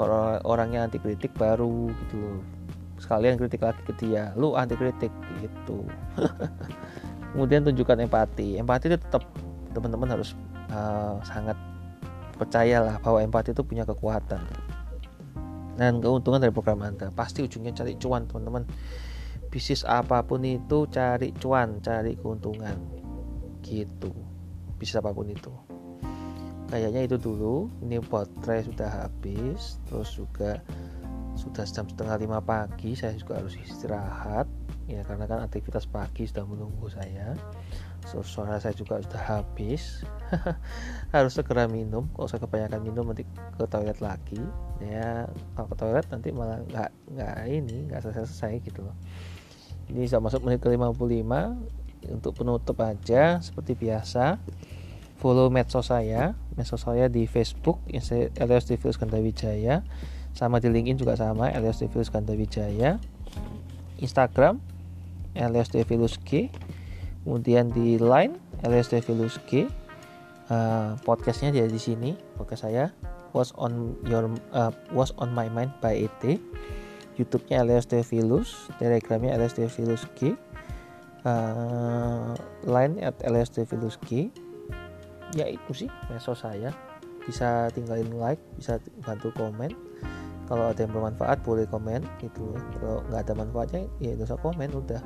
Orang orangnya anti kritik baru gitu loh. Sekalian kritik lagi ke dia lu anti kritik gitu. Kemudian tunjukkan empati. Empati itu tetap teman-teman harus uh, sangat percayalah bahwa empati itu punya kekuatan. Dan keuntungan dari program anda. Pasti ujungnya cari cuan teman-teman. Bisnis apa pun itu cari cuan cari keuntungan. Gitu bisnis apa pun itu. Kayaknya itu dulu. Ini potret sudah habis terus juga sudah jam setengah lima pagi saya juga harus istirahat. Ya karena kan aktivitas pagi sudah menunggu saya. So, suara saya juga sudah habis. Harus segera minum. Kalau saya kebanyakan minum nanti ke toilet lagi. Ya kalau ke toilet nanti malah nggak nggak ini nggak selesai selesai gitu loh. Ini sudah masuk menit ke 55 untuk penutup aja seperti biasa follow medsos saya. Medsos saya di Facebook Elias Devilus Wijaya sama di LinkedIn juga sama Elias Devilus Wijaya Instagram Elias Devilus G kemudian di Line Elias Devilus G uh, podcastnya dia di sini podcast saya. Was on your uh, was on my mind by ET YouTube-nya Elias Devilus Telegramnya Elias Devilus G uh, Line at G ya itu sih medsos saya. Bisa tinggalin like bisa bantu komen. Kalau ada yang bermanfaat boleh komen gitu. Kalau nggak ada manfaatnya ya nggak usah komen udah.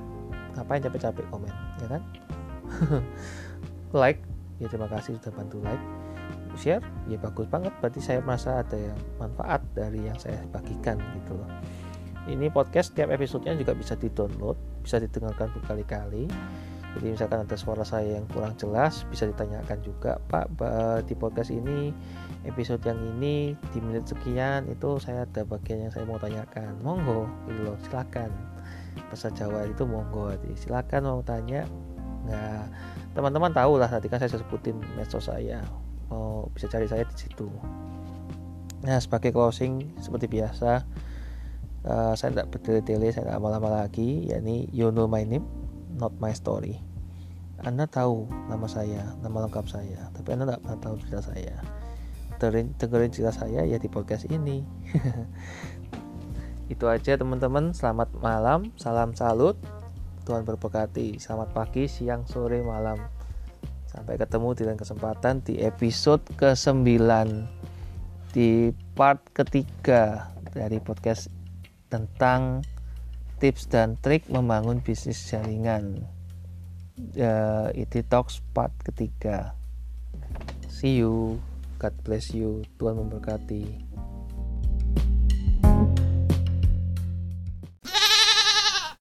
Ngapain capek-capek komen ya kan? Like ya terima kasih sudah bantu like. Share ya bagus banget. Berarti saya merasa ada yang manfaat dari yang saya bagikan gitu loh. Ini podcast tiap episodenya juga bisa di download bisa didengarkan berkali-kali. Jadi misalkan ada suara saya yang kurang jelas bisa ditanyakan juga Pak di podcast ini episode yang ini di menit sekian itu saya ada bagian yang saya mau tanyakan. Monggo gitu loh silakan. Bahasa Jawa itu monggo jadi silakan mau tanya. Nggak teman-teman tahu lah tadi kan saya sebutin medsos saya. Mau bisa cari saya di situ. Nah sebagai closing seperti biasa uh, saya tidak bertele-tele saya tidak lama-lama lagi yakni you know my name not my story. Anda tahu nama saya, nama lengkap saya, tapi Anda tidak pernah tahu cerita saya. Dengerin, cerita saya ya di podcast ini. Itu aja teman-teman. Selamat malam, salam salut. Tuhan berberkati. Selamat pagi, siang, sore, malam. Sampai ketemu di lain kesempatan di episode ke-9 di part ketiga dari podcast tentang tips dan trik membangun bisnis jaringan. Uh, itu talks part ketiga. See you. God bless you. Tuhan memberkati